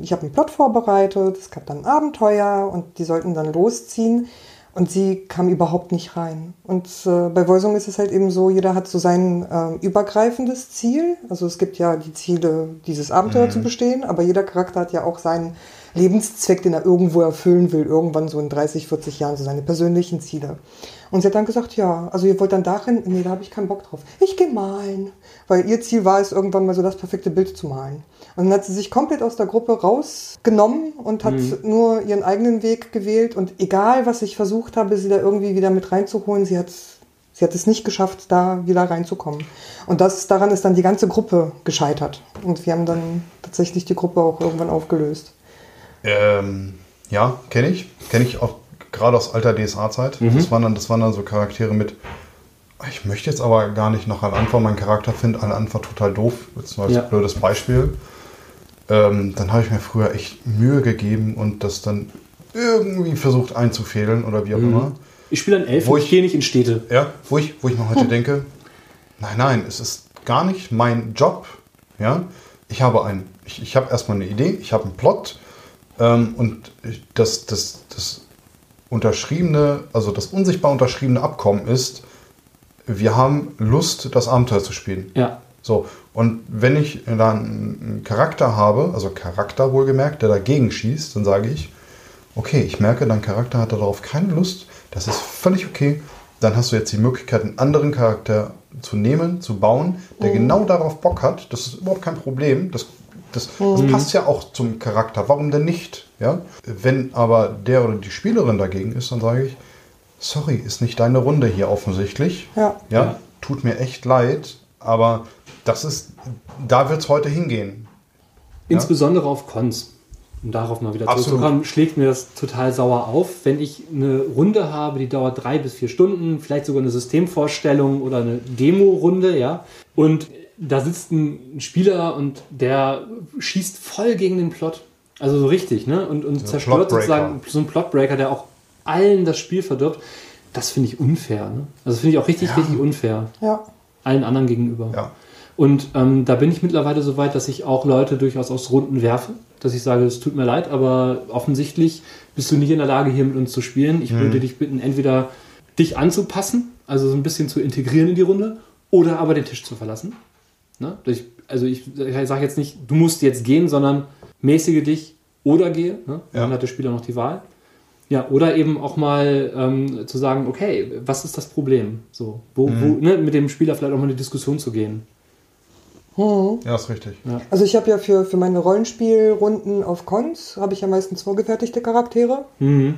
ich habe einen Plot vorbereitet, es gab dann Abenteuer und die sollten dann losziehen. Und sie kam überhaupt nicht rein. Und äh, bei Voisung ist es halt eben so, jeder hat so sein ähm, übergreifendes Ziel. Also es gibt ja die Ziele, dieses Abenteuer zu bestehen, aber jeder Charakter hat ja auch seinen Lebenszweck, den er irgendwo erfüllen will, irgendwann so in 30, 40 Jahren, so seine persönlichen Ziele. Und sie hat dann gesagt, ja, also ihr wollt dann darin, nee, da habe ich keinen Bock drauf. Ich gehe malen. Weil ihr Ziel war es, irgendwann mal so das perfekte Bild zu malen. Und dann hat sie sich komplett aus der Gruppe rausgenommen und hat nur ihren eigenen Weg gewählt. Und egal, was ich versucht habe, sie da irgendwie wieder mit reinzuholen, sie hat, sie hat es nicht geschafft, da wieder reinzukommen. Und das, daran ist dann die ganze Gruppe gescheitert. Und wir haben dann tatsächlich die Gruppe auch irgendwann aufgelöst. Ähm, ja, kenne ich. Kenne ich auch gerade aus alter DSA-Zeit. Das, waren dann, das waren dann so Charaktere mit. Ich möchte jetzt aber gar nicht nach Al-Anfa meinen Charakter finden. Al-Anfa total doof. Jetzt mal als Ja. blödes Beispiel. Ähm, dann habe ich mir früher echt Mühe gegeben und das dann irgendwie versucht einzufädeln oder wie auch immer. Ich spiele einen Elfen, Wo ich gehe nicht in Städte. Ja, wo ich, wo ich mir heute <laughs> denke, nein, nein, es ist gar nicht mein Job. Ja, ich habe ein, ich, ich habe erstmal eine Idee, ich habe einen Plot ähm, und das, das, das unterschriebene, also das unsichtbar unterschriebene Abkommen ist, wir haben Lust, das Abenteuer zu spielen. Ja. So, und wenn ich dann einen Charakter habe, also Charakter wohlgemerkt, der dagegen schießt, dann sage ich, okay, ich merke, dein Charakter hat darauf keine Lust, das ist völlig okay. Dann hast du jetzt die Möglichkeit, einen anderen Charakter zu nehmen, zu bauen, der genau darauf Bock hat. Das ist überhaupt kein Problem. Das, das, das passt ja auch zum Charakter. Warum denn nicht? Ja? Wenn aber der oder die Spielerin dagegen ist, dann sage ich, sorry, ist nicht deine Runde hier offensichtlich. Ja. Ja, Ja. tut mir echt leid, aber das ist, da wird es heute hingehen. Insbesondere auf Cons. Um darauf mal wieder Absolut. zurückzukommen, schlägt mir das total sauer auf, wenn ich eine Runde habe, die dauert drei bis vier Stunden, vielleicht sogar eine Systemvorstellung oder eine Demo-Runde, ja. Und da sitzt ein Spieler und der schießt voll gegen den Plot. Also so richtig, ne? Und, und zerstört Plotbreaker. sozusagen so einen Plotbreaker, der auch allen das Spiel verdirbt. Das finde ich unfair, ne? Also das finde ich auch richtig, richtig unfair. Ja. Allen anderen gegenüber. Ja. Und ähm, da bin ich mittlerweile so weit, dass ich auch Leute durchaus aus Runden werfe, dass ich sage, es tut mir leid, aber offensichtlich bist du nicht in der Lage, hier mit uns zu spielen. Ich würde dich bitten, entweder dich anzupassen, also so ein bisschen zu integrieren in die Runde, oder aber den Tisch zu verlassen. Ne? Ich, also ich, ich sage jetzt nicht, du musst jetzt gehen, sondern mäßige dich oder gehe. Ne? Ja. Dann hat der Spieler noch die Wahl. Ja, oder eben auch mal ähm, zu sagen, okay, was ist das Problem? So, wo, wo, ne, mit dem Spieler vielleicht auch mal in eine Diskussion zu gehen. Ja, ist richtig. Also ich habe ja für, für meine Rollenspielrunden auf Cons, habe ich ja meistens vorgefertigte Charaktere. Mhm.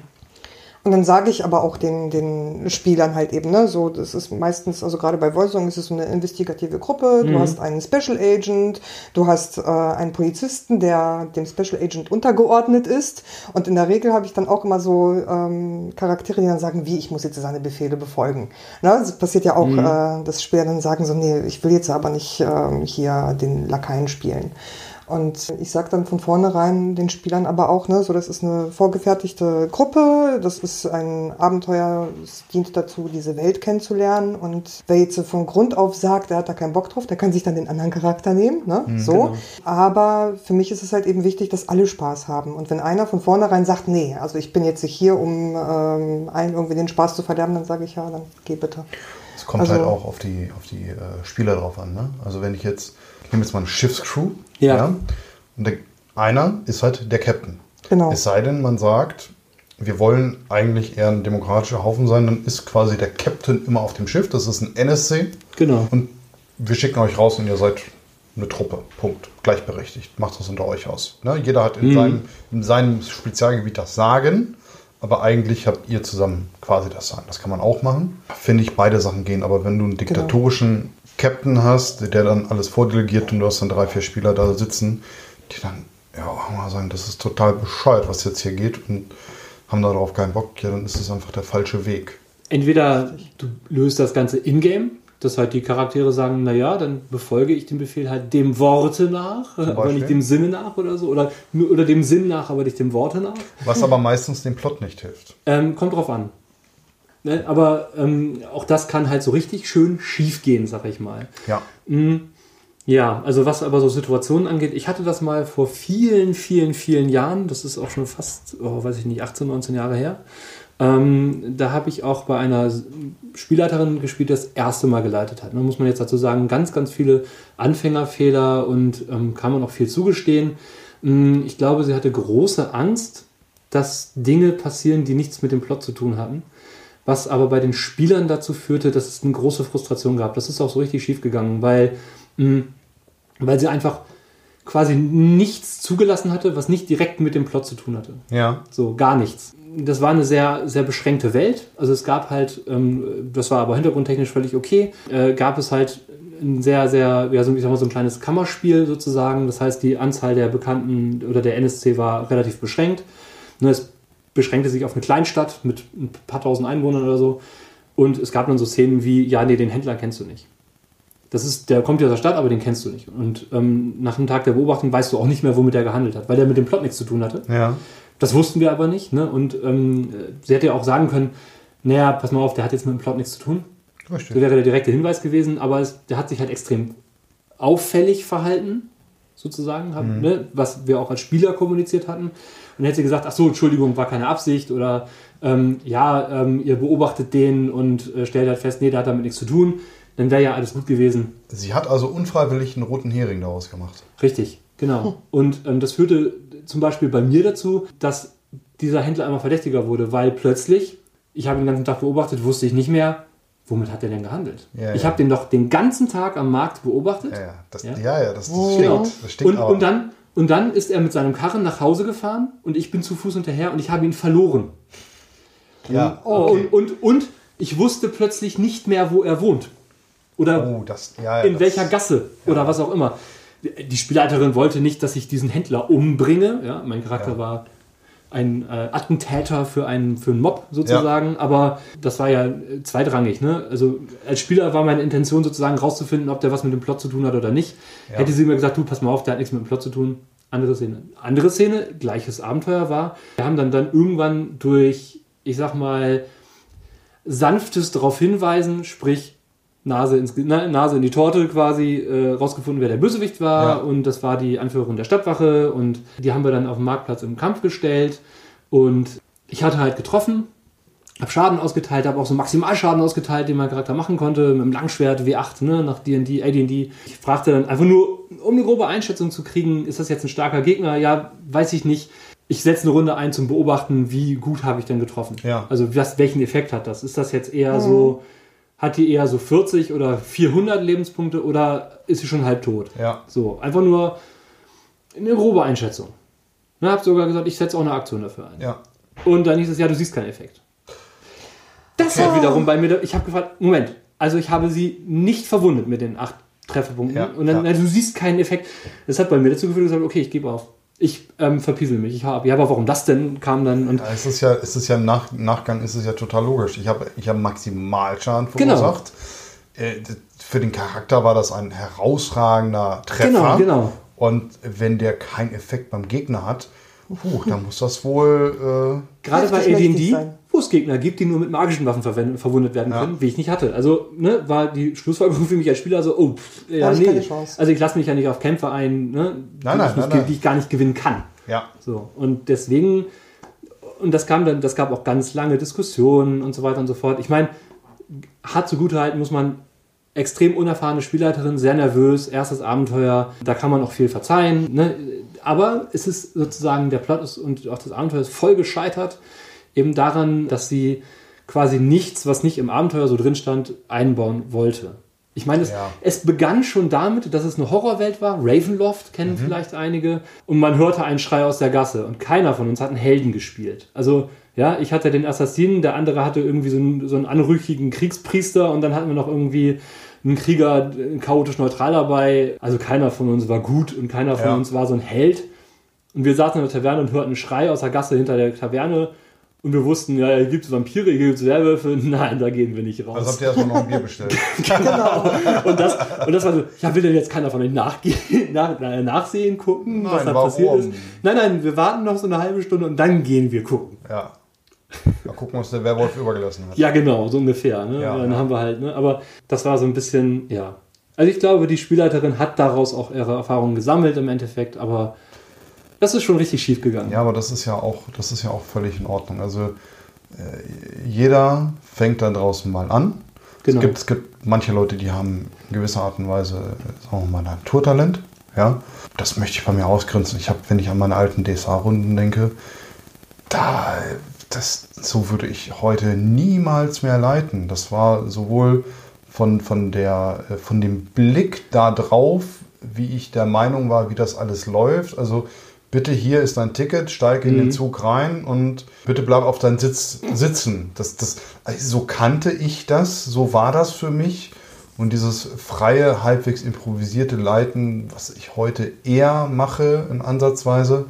Und dann sage ich aber auch den, den Spielern halt eben, ne, so, das ist meistens, also gerade bei Voicesong ist es so eine investigative Gruppe, du hast einen Special Agent, du hast äh, einen Polizisten, der dem Special Agent untergeordnet ist. Und in der Regel habe ich dann auch immer so ähm, Charaktere, die dann sagen, wie, ich muss jetzt seine Befehle befolgen. Ne, das passiert ja auch, äh, dass Spieler dann sagen so, nee, ich will jetzt aber nicht ähm, hier den Lakaien spielen. Und ich sage dann von vornherein den Spielern aber auch, ne, so das ist eine vorgefertigte Gruppe, das ist ein Abenteuer, es dient dazu, diese Welt kennenzulernen. Und wer jetzt von Grund auf sagt, der hat da keinen Bock drauf, der kann sich dann den anderen Charakter nehmen, ne? so. genau. Aber für mich ist es halt eben wichtig, dass alle Spaß haben. Und wenn einer von vornherein sagt, nee, also ich bin jetzt hier, um ähm, allen irgendwie den Spaß zu verderben, dann sage ich ja, dann geh bitte. Es kommt Also- halt auch auf die, auf die äh, Spieler drauf an. Ne? Also wenn ich jetzt, nehme jetzt mal eine Schiffscrew. Ja. und der, einer ist halt der Captain. Genau. Es sei denn, man sagt, wir wollen eigentlich eher ein demokratischer Haufen sein, dann ist quasi der Captain immer auf dem Schiff. Das ist ein NSC. Genau. Und wir schicken euch raus und ihr seid eine Truppe. Punkt. Gleichberechtigt. Macht das unter euch aus. Ne? Jeder hat in, Mhm. seinem, in seinem Spezialgebiet das Sagen, aber eigentlich habt ihr zusammen quasi das Sagen. Das kann man auch machen. Finde ich, beide Sachen gehen. Aber wenn du einen diktatorischen Captain hast, der dann alles vordelegiert und du hast dann drei, vier Spieler da sitzen, die dann, ja, auch mal sagen, das ist total bescheuert, was jetzt hier geht und haben darauf keinen Bock, ja, dann ist es einfach der falsche Weg. Entweder du löst das Ganze in-game, dass halt die Charaktere sagen, naja, dann befolge ich den Befehl halt dem Worte nach, aber nicht dem Sinne nach oder so. Oder, nur- oder dem Sinn nach, aber nicht dem Worte nach. Was aber meistens dem Plot nicht hilft. Ähm, kommt drauf an. Ne? Aber ähm, auch das kann halt so richtig schön schief gehen, sag ich mal. Ja. Ja, also was aber so Situationen angeht, ich hatte das mal vor vielen, vielen, vielen Jahren, das ist auch schon fast, oh, weiß ich nicht, 18, 19 Jahre her. Ähm, da habe ich auch bei einer Spielleiterin gespielt, die das erste Mal geleitet hat. Da muss man jetzt dazu sagen, ganz, ganz viele Anfängerfehler und ähm, kann man auch viel zugestehen. Mm, Ich glaube, sie hatte große Angst, dass Dinge passieren, die nichts mit dem Plot zu tun hatten. Was aber bei den Spielern dazu führte, dass es eine große Frustration gab. Das ist auch so richtig schief gegangen, weil, mh, weil sie einfach quasi nichts zugelassen hatte, was nicht direkt mit dem Plot zu tun hatte. Ja. So, gar nichts. Das war eine sehr, sehr beschränkte Welt. Also es gab halt, ähm, das war aber hintergrundtechnisch völlig okay, äh, gab es halt ein sehr, sehr, ja, so, ich sag mal, so ein kleines Kammerspiel sozusagen. Das heißt, die Anzahl der Bekannten oder der NSC war relativ beschränkt. Ne, es beschränkte sich auf eine Kleinstadt mit ein paar tausend Einwohnern oder so. Und es gab dann so Szenen wie, ja, nee, den Händler kennst du nicht. Das ist, der kommt ja aus der Stadt, aber den kennst du nicht. Und ähm, nach einem Tag der Beobachtung weißt du auch nicht mehr, womit er gehandelt hat, weil der mit dem Plot nichts zu tun hatte. Ja. Das wussten wir aber nicht. Ne? Und ähm, sie hätte ja auch sagen können, naja, pass mal auf, der hat jetzt mit dem Plot nichts zu tun. Das Richtig. wäre der direkte Hinweis gewesen, aber es, der hat sich halt extrem auffällig verhalten, sozusagen, hat, ne? was wir auch als Spieler kommuniziert hatten. Und dann hätte sie gesagt, ach so, Entschuldigung, war keine Absicht oder ähm, ja, ähm, ihr beobachtet den und äh, stellt halt fest, nee, der hat damit nichts zu tun. Dann wäre ja alles gut gewesen. Sie hat also unfreiwillig einen roten Hering daraus gemacht. Richtig, genau. Und ähm, das führte zum Beispiel bei mir dazu, dass dieser Händler einmal verdächtiger wurde, weil plötzlich, ich habe ihn den ganzen Tag beobachtet, wusste ich nicht mehr, womit hat er denn gehandelt. Ja, ich ja. habe den doch den ganzen Tag am Markt beobachtet. Ja, ja, das, Ja. ja. ja, das, das Genau. stinkt. Das stinkt Und, und, dann, und dann ist er mit seinem Karren nach Hause gefahren und ich bin zu Fuß hinterher und ich habe ihn verloren. ja, Oh, okay. und, und, und ich wusste plötzlich nicht mehr, wo er wohnt. Oder Oh, das, ja, ja, in das, welcher Gasse oder was auch immer. Die Spielleiterin wollte nicht, dass ich diesen Händler umbringe. Ja, mein Charakter Ja. war ein äh, Attentäter für einen, für einen Mob sozusagen, aber das war ja äh, zweitrangig. Ne? Also als Spieler war meine Intention sozusagen rauszufinden, ob der was mit dem Plot zu tun hat oder nicht. Ja. Hätte sie mir gesagt, du pass mal auf, der hat nichts mit dem Plot zu tun. Andere Szene. Andere Szene, gleiches Abenteuer war, wir haben dann, dann irgendwann durch, ich sag mal, sanftes darauf hinweisen, sprich Nase, ins, na, Nase in die Torte quasi äh, rausgefunden, wer der Bösewicht war. Ja. Und das war die Anführerin der Stadtwache. Und die haben wir dann auf dem Marktplatz im Kampf gestellt. Und ich hatte halt getroffen, habe Schaden ausgeteilt, habe auch so Maximalschaden ausgeteilt, den mein Charakter machen konnte, mit dem Langschwert W8, ne, nach D&D, AD&D. Ich fragte dann einfach nur, um eine grobe Einschätzung zu kriegen, ist das jetzt ein starker Gegner? Ja, weiß ich nicht. Ich setze eine Runde ein zum Beobachten, wie gut habe ich denn getroffen? Ja. Also was, welchen Effekt hat das? Ist das jetzt eher so, hat die eher so 40 oder 400 Lebenspunkte oder ist sie schon halbtot? Ja. So, einfach nur eine grobe Einschätzung. Ne, hab sogar gesagt, ich setze auch eine Aktion dafür ein. Ja. Und dann hieß es, ja, du siehst keinen Effekt. das war wiederum bei mir, ich habe gefragt, Moment, also ich habe sie nicht verwundet mit den acht Trefferpunkten. Ja, und dann, ja. also du siehst keinen Effekt. Das hat bei mir dazu geführt, dass ich gesagt, okay, ich gebe auf. Ich ähm, verpiesel mich. Ich habe, ja, aber warum das denn kam dann? Und Ja, es ist ja, es ist ja nach, Nachgang ist es ja total logisch. Ich habe ich hab Maximalschaden Genau. verursacht. Äh, d- Für den Charakter war das ein herausragender Treffer. Genau, genau. Und wenn der keinen Effekt beim Gegner hat, puh, dann muss das wohl. Gerade bei AD&D, sein. wo es Gegner gibt, die nur mit magischen Waffen verwundet werden Ja. können, wie ich nicht hatte. Also ne, war die Schlussfolgerung für mich als Spieler so, oh, pff, ja, ich nee. Chance. Also ich lasse mich ja nicht auf Kämpfe ein, ne, die, Nein, nein, ich nicht, nein, nein. die ich gar nicht gewinnen kann. ja. So, und deswegen, und das kam dann, das gab auch ganz lange Diskussionen und so weiter und so fort. Ich meine, hart zugutehalten muss man extrem unerfahrene Spielleiterin, sehr nervös, erstes Abenteuer, da kann man auch viel verzeihen. Ne? Aber es ist sozusagen, der Plot ist und auch das Abenteuer ist voll gescheitert, eben daran, dass sie quasi nichts, was nicht im Abenteuer so drin stand, einbauen wollte. Ich meine, es, Ja. es begann schon damit, dass es eine Horrorwelt war. Ravenloft kennen vielleicht einige. Und man hörte einen Schrei aus der Gasse. Und keiner von uns hat einen Helden gespielt. Also, ja, ich hatte den Assassinen, der andere hatte irgendwie so einen, so einen anrüchigen Kriegspriester und dann hatten wir noch irgendwie einen Krieger, einen chaotisch neutral dabei. Also keiner von uns war gut und keiner von Ja. uns war so ein Held. Und wir saßen in der Taverne und hörten einen Schrei aus der Gasse hinter der Taverne. Und wir wussten, ja, hier gibt es Vampire, hier gibt es Werwölfe. <laughs> Nein, da gehen wir nicht raus. Also habt ihr erstmal noch ein Bier bestellt. <laughs> Und das, und das war so, ja, will denn jetzt keiner von euch nachgehen, <laughs> nach, na- nachsehen, gucken, was Nein, da warum? passiert ist? Nein, nein, wir warten noch so eine halbe Stunde und dann gehen wir gucken. ja. Mal gucken, was der Werwolf übergelassen hat. Ja, genau, so ungefähr. Ne? Ja, dann ja. haben wir halt, ne? aber das war so ein bisschen, ja. Also ich glaube, die Spielleiterin hat daraus auch ihre Erfahrungen gesammelt im Endeffekt, aber das ist schon richtig schief gegangen. Ja, aber das ist ja auch, das ist ja auch völlig in Ordnung. Also äh, jeder fängt da draußen mal an. Genau. Es, gibt, es gibt manche Leute, die haben in gewisser Art und Weise, sagen wir mal, Naturtalent. Ja, das möchte ich bei mir ausgrenzen. Ich habe, wenn ich an meine alten DSA-Runden denke, da, das, so würde ich heute niemals mehr leiten. Das war sowohl von, von, der, äh, von dem Blick da drauf, wie ich der Meinung war, wie das alles läuft. Also bitte hier ist dein Ticket, steig in den Zug rein und bitte bleib auf deinen Sitz sitzen. Das, das, also so kannte ich das, so war das für mich. Und dieses freie, halbwegs improvisierte Leiten, was ich heute eher mache in Ansatzweise,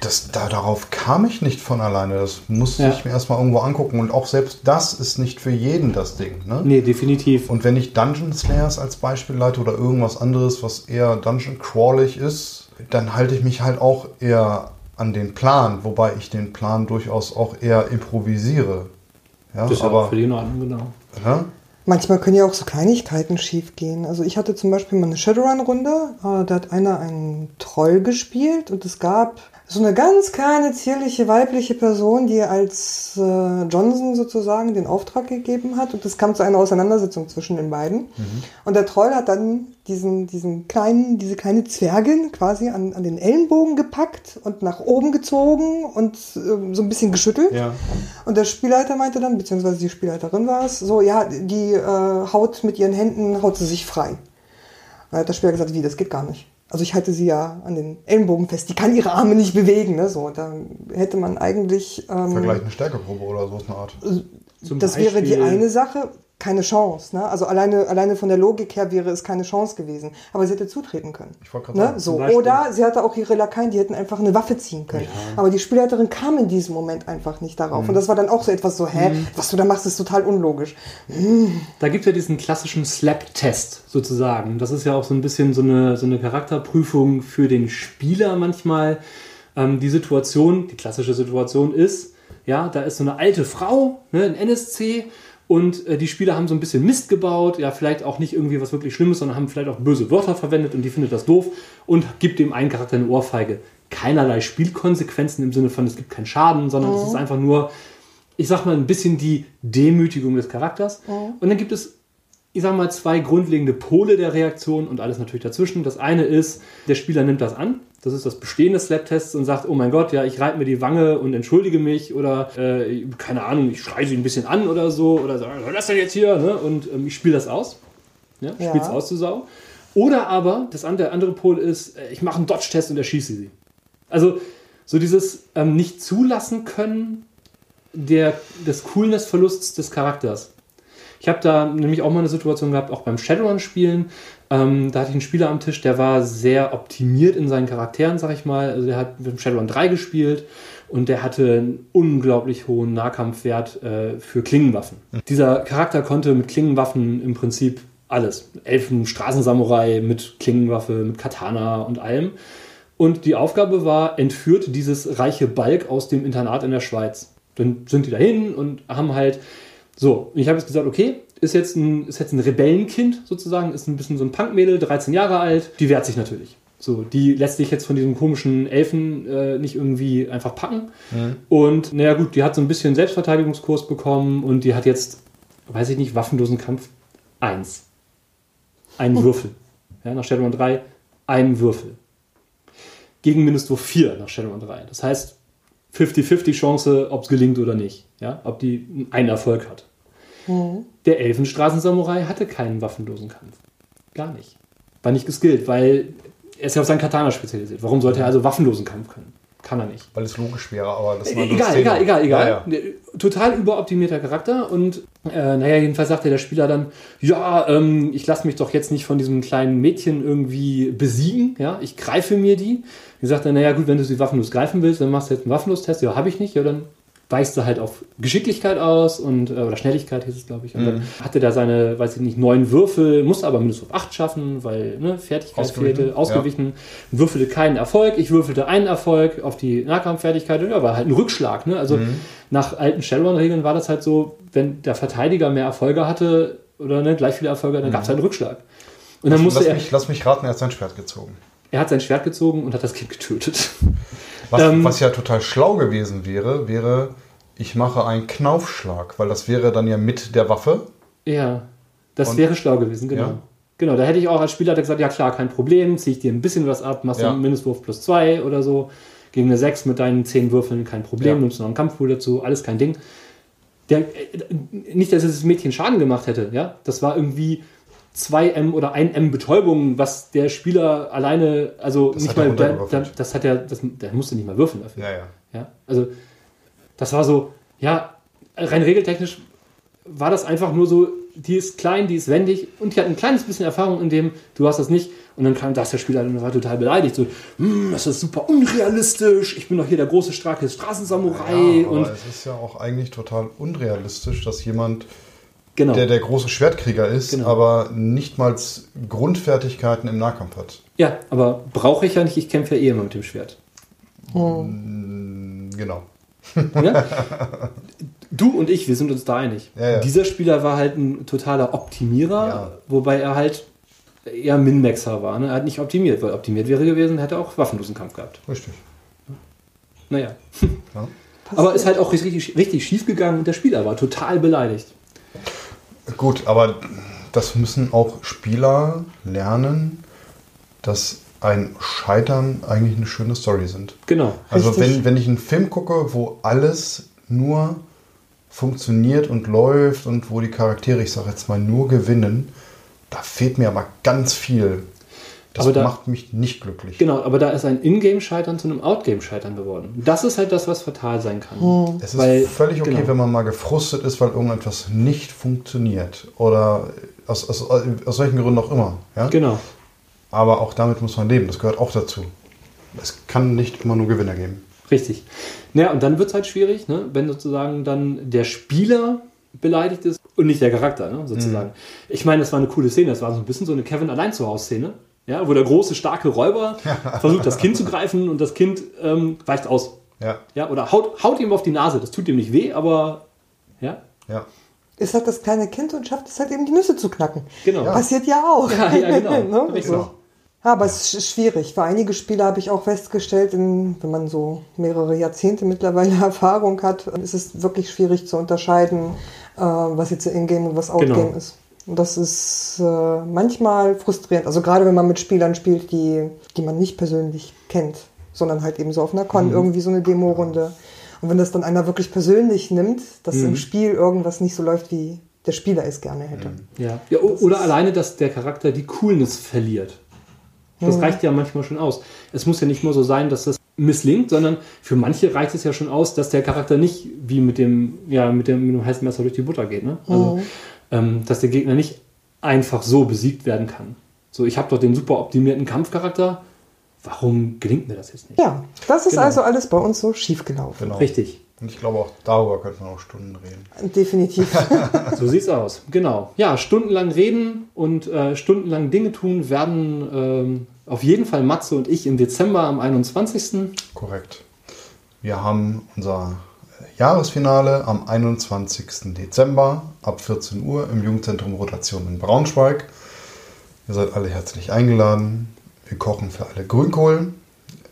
das, da, darauf kam ich nicht von alleine. Das musste Ja. ich mir erstmal irgendwo angucken. Und auch selbst das ist nicht für jeden das Ding. Ne? Nee, definitiv. Und wenn ich Dungeon Slayers als Beispiel leite oder irgendwas anderes, was eher Dungeon crawlig ist, dann halte ich mich halt auch eher an den Plan, wobei ich den Plan durchaus auch eher improvisiere. Ja, das ist aber für die Ordnung, genau. ja, Manchmal können ja auch so Kleinigkeiten schief gehen. Also ich hatte zum Beispiel mal eine Shadowrun-Runde, äh, da hat einer einen Troll gespielt und es gab so eine ganz kleine, zierliche, weibliche Person, die als äh, Johnson sozusagen den Auftrag gegeben hat und es kam zu einer Auseinandersetzung zwischen den beiden. Und der Troll hat dann diesen, diesen kleinen, diese kleine Zwergin quasi an, an den Ellenbogen gepackt und nach oben gezogen und ähm, so ein bisschen geschüttelt. ja. Und der Spielleiter meinte dann, beziehungsweise die Spielleiterin war es, so, ja, die äh, haut mit ihren Händen, haut sie sich frei. Dann hat der Spieler gesagt, wie, das geht gar nicht. Also ich halte sie ja an den Ellenbogen fest, die kann ihre Arme nicht bewegen. Ne? So, da hätte man eigentlich... Ähm, Vergleich eine Stärkeprobe oder so ist eine Art. Zum das wäre die Beispiel- eine Sache, keine Chance. Ne? Also alleine, alleine von der Logik her wäre es keine Chance gewesen. Aber sie hätte zutreten können. Ich Ne? sagen. So. Oder sie hatte auch ihre Lakaien, die hätten einfach eine Waffe ziehen können. Aber die Spielleiterin kam in diesem Moment einfach nicht darauf. Mhm. Und das war dann auch so etwas so, hä, was du da machst, ist total unlogisch. Da gibt es ja diesen klassischen Slap-Test sozusagen. Das ist ja auch so ein bisschen so eine, so eine Charakterprüfung für den Spieler manchmal. Ähm, die Situation, die klassische Situation ist, ja, da ist so eine alte Frau, ne, ein NSC, und äh, die Spieler haben so ein bisschen Mist gebaut, ja, vielleicht auch nicht irgendwie was wirklich Schlimmes, sondern haben vielleicht auch böse Wörter verwendet und die findet das doof und gibt dem einen Charakter eine Ohrfeige. Keinerlei Spielkonsequenzen im Sinne von, es gibt keinen Schaden, sondern es ist einfach nur, ich sag mal, ein bisschen die Demütigung des Charakters. Und dann gibt es, ich sag mal, zwei grundlegende Pole der Reaktion und alles natürlich dazwischen. Das eine ist, der Spieler nimmt das an. Das ist das Bestehen des Slap-Tests und sagt, oh mein Gott, ja, ich reibe mir die Wange und entschuldige mich oder, äh, keine Ahnung, ich schreie sie ein bisschen an oder so oder sage, ist das denn jetzt hier? Ne? Und ähm, ich spiele das aus. Ja, Ja. spiel's aus zu Sau. Oder aber, das andere, der andere Pol ist, äh, ich mache einen Dodge-Test und erschieße sie. Also so dieses ähm, nicht zulassen können, der, des Coolness-Verlusts des Charakters. Ich habe da nämlich auch mal eine Situation gehabt, auch beim Shadowrun-Spielen. Ähm, da hatte ich einen Spieler am Tisch, der war sehr optimiert in seinen Charakteren, sag ich mal. Also der hat mit dem Shadowrun 3 gespielt und der hatte einen unglaublich hohen Nahkampfwert äh, für Klingenwaffen. Dieser Charakter konnte mit Klingenwaffen im Prinzip alles. Elfen, Straßensamurai mit Klingenwaffe, mit Katana und allem. Und die Aufgabe war, entführt dieses reiche Balk aus dem Internat in der Schweiz. Dann sind die dahin und haben halt so. Und ich habe jetzt gesagt, okay, ist jetzt ein, ist jetzt ein Rebellenkind sozusagen, ist ein bisschen so ein Punkmädel, 13 Jahre alt, die wehrt sich natürlich. So, die lässt sich jetzt von diesem komischen Elfen äh, nicht irgendwie einfach packen. Und naja gut, die hat so ein bisschen Selbstverteidigungskurs bekommen und die hat jetzt, weiß ich nicht, waffenlosen Kampf 1. Ein Würfel. Ja, nach Shadowrun 3 ein Würfel. Gegen Mindestwurf 4 nach Shadowrun 3. Das heißt, 50-50 Chance, ob es gelingt oder nicht. Ja, ob die einen Erfolg hat. Der Elfenstraßensamurai hatte keinen waffenlosen Kampf. Gar nicht. War nicht geskillt, weil er ist ja auf seinen Katana spezialisiert. Warum sollte er also waffenlosen Kampf können? Kann er nicht. Weil es logisch wäre, aber das war nur Egal, Szene. egal, egal, egal. Ja, ja. Total überoptimierter Charakter und äh, naja, jedenfalls sagte der Spieler dann, ja, ähm, ich lasse mich doch jetzt nicht von diesem kleinen Mädchen irgendwie besiegen, ja, ich greife mir die. Die sagt dann, naja gut, wenn du sie waffenlos greifen willst, dann machst du jetzt einen Waffenlos-Test. Ja, habe ich nicht, ja, dann weichst du halt auf Geschicklichkeit aus und äh, oder Schnelligkeit hieß es, glaube ich. Und dann hatte da seine, weiß ich nicht, neun Würfel, musste aber mindestens auf acht schaffen, weil ne, Fertigkeit Ausgewichen, fehlte, ausgewichen, würfelte keinen Erfolg. Ich würfelte einen Erfolg auf die Nahkampffertigkeit und ja, war halt ein Rückschlag. Ne? Also nach alten Shadowrun-Regeln war das halt so, wenn der Verteidiger mehr Erfolge hatte oder ne, gleich viele Erfolge, dann gab es halt einen Rückschlag. Und dann musste lass, er, mich, lass mich raten, er hat sein Schwert gezogen. er hat sein Schwert gezogen und hat das Kind getötet. Was, Ähm, was ja total schlau gewesen wäre, wäre, ich mache einen Knaufschlag, weil das wäre dann ja mit der Waffe. Ja, das Und- wäre schlau gewesen, genau. Ja. Genau, da hätte ich auch als Spieler gesagt, ja klar, kein Problem, ziehe ich dir ein bisschen was ab, machst Ja. einen Mindestwurf plus zwei oder so. Gegen eine 6 mit deinen 10 Würfeln, kein Problem, Ja. nimmst du noch einen Kampfpool dazu, alles kein Ding. Der, äh, nicht, dass es das Mädchen Schaden gemacht hätte, ja. Das war irgendwie 2M oder 1M Betäubung, was der Spieler alleine, also Das nicht mal, der, der, runtergewürfelt. das hat er, das, der musste nicht mal würfeln dafür. Ja, ja. Ja, also das war so, ja, rein regeltechnisch war das einfach nur so, die ist klein, die ist wendig und die hat ein kleines bisschen Erfahrung in dem, du hast das nicht. Und dann kam das der Spieler und war total beleidigt. So, "Hm, das ist super unrealistisch, ich bin doch hier der große, starke Straßensamurai. Ja, aber und es ist ja auch eigentlich total unrealistisch, dass jemand, genau. der der große Schwertkrieger ist, Genau. aber nicht mal Grundfertigkeiten im Nahkampf hat. ja, aber brauche ich ja nicht, ich kämpfe ja eh immer mit dem Schwert. Genau. <laughs> Ja? Du und ich, wir sind uns da einig. Ja, ja. Dieser Spieler war halt ein totaler Optimierer, wobei er halt eher Min-Maxer war. Ne? Er hat nicht optimiert, weil optimiert wäre gewesen, hätte er auch waffenlosen Kampf gehabt. Richtig. Naja. Ja. Aber ist halt auch richtig, richtig schief gegangen und der Spieler war total beleidigt. Gut, aber das müssen auch Spieler lernen, dass ein Scheitern eigentlich eine schöne Story sind. Genau. Also Richtig. wenn, wenn ich einen Film gucke, wo alles nur funktioniert und läuft und wo die Charaktere, ich sage jetzt mal, nur gewinnen, da fehlt mir aber ganz viel. Das Aber da- macht mich nicht glücklich. Genau, aber da ist ein Ingame-Scheitern zu einem Outgame-Scheitern geworden. Das ist halt das, was fatal sein kann. Es ist Weil- völlig okay, genau. wenn man mal gefrustet ist, weil irgendetwas nicht funktioniert. Oder aus, aus, aus welchen Gründen auch immer. Ja? Genau. Aber auch damit muss man leben. Das gehört auch dazu. Es kann nicht immer nur Gewinner geben. Richtig. Naja, und dann wird es halt schwierig, ne? wenn sozusagen dann der Spieler beleidigt ist und nicht der Charakter, ne? sozusagen. Ich meine, das war eine coole Szene. Das war so ein bisschen so eine Kevin allein zu Hause Szene, ja? wo der große, starke Räuber <laughs> versucht, das Kind zu greifen und das Kind ähm, weicht aus. Ja, Ja? Oder haut, haut ihm auf die Nase. Das tut ihm nicht weh, aber ja, ja. Ist halt das kleine Kind und schafft es halt eben die Nüsse zu knacken. genau. Passiert ja auch. Ja, ja, genau. <laughs> Ne? So. Ja, aber es ist schwierig. Für einige Spieler habe ich auch festgestellt, in, wenn man so mehrere Jahrzehnte mittlerweile <laughs> Erfahrung hat, ist es wirklich schwierig zu unterscheiden, äh, was jetzt Ingame und was Outgame Genau. ist. Und das ist äh, manchmal frustrierend. Also gerade wenn man mit Spielern spielt, die, die man nicht persönlich kennt, sondern halt eben so auf einer Mhm. Con irgendwie so eine Demo-Runde. Und wenn das dann einer wirklich persönlich nimmt, dass Mhm. im Spiel irgendwas nicht so läuft, wie der Spieler es gerne hätte. Ja. ja o- oder alleine, dass der Charakter die Coolness verliert. Das reicht ja manchmal schon aus. Es muss ja nicht nur so sein, dass das misslingt, sondern für manche reicht es ja schon aus, dass der Charakter nicht wie mit dem, ja, mit dem, mit dem heißen Messer durch die Butter geht. Ne? Also, ähm, dass der Gegner nicht einfach so besiegt werden kann. So, ich habe doch den super optimierten Kampfcharakter. Warum gelingt mir das jetzt nicht? Ja, das ist Genau. also alles bei uns so schiefgelaufen. Genau. Richtig. Und ich glaube auch darüber könnte man auch Stunden reden. Definitiv. <laughs> So sieht's aus. Genau. Ja, stundenlang reden und äh, stundenlang Dinge tun werden ähm, auf jeden Fall Matze und ich im Dezember am 21. Korrekt. Wir haben unser Jahresfinale am 21. Dezember ab 14 Uhr im Jugendzentrum Rotation in Braunschweig. Ihr seid alle herzlich eingeladen. Wir kochen für alle Grünkohl.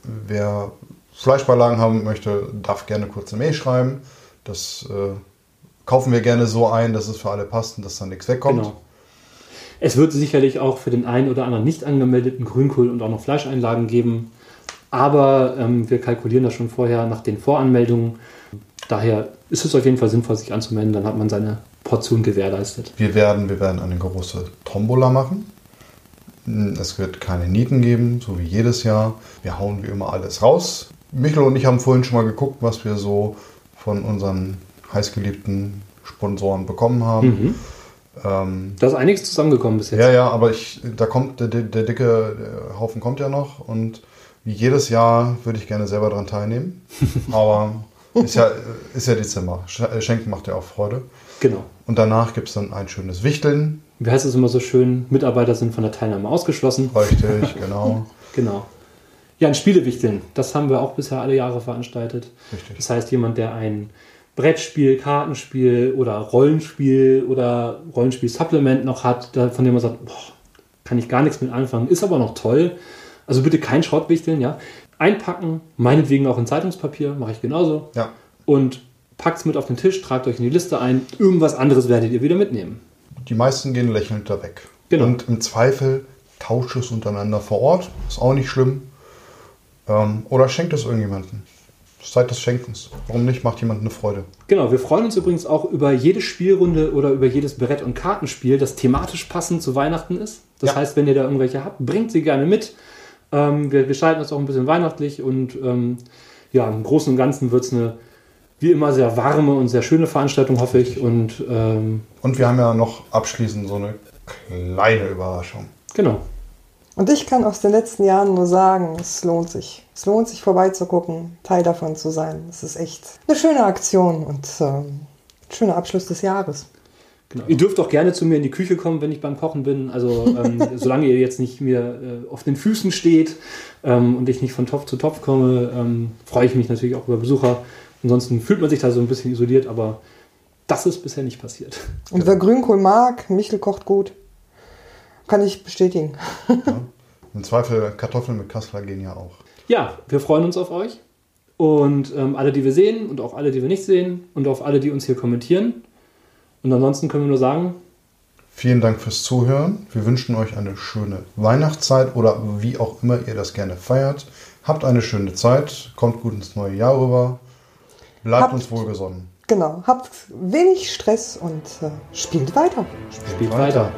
Wer Fleischbeilagen haben möchte, darf gerne kurz eine Mail schreiben. Das äh, kaufen wir gerne so ein, dass es für alle passt und dass dann nichts wegkommt. Genau. Es wird sicherlich auch für den einen oder anderen nicht angemeldeten Grünkohl und auch noch Fleischeinlagen geben. Aber ähm, wir kalkulieren das schon vorher nach den Voranmeldungen. Daher ist es auf jeden Fall sinnvoll, sich anzumelden. Dann hat man seine Portion gewährleistet. Wir werden, wir werden eine große Tombola machen. Es wird keine Nieten geben, so wie jedes Jahr. Wir hauen wie immer alles raus. Michael und ich haben vorhin schon mal geguckt, was wir so von unseren heißgeliebten Sponsoren bekommen haben. Ähm, Da ist einiges zusammengekommen bis jetzt. ja, ja, aber ich, da kommt der, der, der dicke der Haufen kommt ja noch und wie jedes Jahr würde ich gerne selber daran teilnehmen. <laughs> Aber ist ja, ist ja Dezember. Sch- Schenken macht ja auch Freude. Genau. Und danach gibt es dann ein schönes Wichteln. Wie heißt es immer so schön? Mitarbeiter sind von der Teilnahme ausgeschlossen. Richtig, <laughs> genau. Genau. Ja, ein Spielewichteln. Das haben wir auch bisher alle Jahre veranstaltet. Richtig. Das heißt, jemand, der ein Brettspiel, Kartenspiel oder Rollenspiel oder Rollenspiel-Supplement noch hat, von dem man sagt, boah, kann ich gar nichts mit anfangen, ist aber noch toll. Also bitte kein Schrottwichteln, ja. Einpacken, meinetwegen auch in Zeitungspapier, mache ich genauso. Ja, Und packt es mit auf den Tisch, tragt euch in die Liste ein. Irgendwas anderes werdet ihr wieder mitnehmen. die meisten gehen lächelnd da weg. Genau. Und im Zweifel tauscht es untereinander vor Ort. Ist auch nicht schlimm. Ähm, oder schenkt es irgendjemanden. Zeit des Schenkens. Warum nicht? Macht jemand eine Freude. Genau, wir freuen uns übrigens auch über jede Spielrunde oder über jedes Brett- und Kartenspiel, das thematisch passend zu Weihnachten ist. Das Ja. heißt, wenn ihr da irgendwelche habt, bringt sie gerne mit. Ähm, wir gestalten das auch ein bisschen weihnachtlich und ähm, ja, im Großen und Ganzen wird es eine wie immer sehr warme und sehr schöne Veranstaltung, hoffe ich. Und ähm, Und wir haben ja noch abschließend so eine kleine Überraschung. genau. Und ich kann aus den letzten Jahren nur sagen, es lohnt sich. Es lohnt sich vorbeizugucken, Teil davon zu sein. Es ist echt eine schöne Aktion und ähm, ein schöner Abschluss des Jahres. Genau. Ihr dürft auch gerne zu mir in die Küche kommen, wenn ich beim Kochen bin. Also ähm, <laughs> solange ihr jetzt nicht mir äh, auf den Füßen steht ähm, und ich nicht von Topf zu Topf komme, ähm, freue ich mich natürlich auch über Besucher. Ansonsten fühlt man sich da so ein bisschen isoliert, aber das ist bisher nicht passiert. Und wer Grünkohl mag, Michel kocht gut, kann ich bestätigen. <laughs> Im Zweifel Kartoffeln mit Kassler gehen ja auch. Ja, wir freuen uns auf euch und ähm, alle, die wir sehen und auch alle, die wir nicht sehen und auf alle, die uns hier kommentieren. Und ansonsten können wir nur sagen, Vielen Dank fürs Zuhören. Wir wünschen euch eine schöne Weihnachtszeit oder wie auch immer ihr das gerne feiert. Habt eine schöne Zeit, kommt gut ins neue Jahr rüber. Bleibt Habt- uns wohlgesonnen. Genau, habt wenig Stress und äh, spielt weiter. spielt weiter.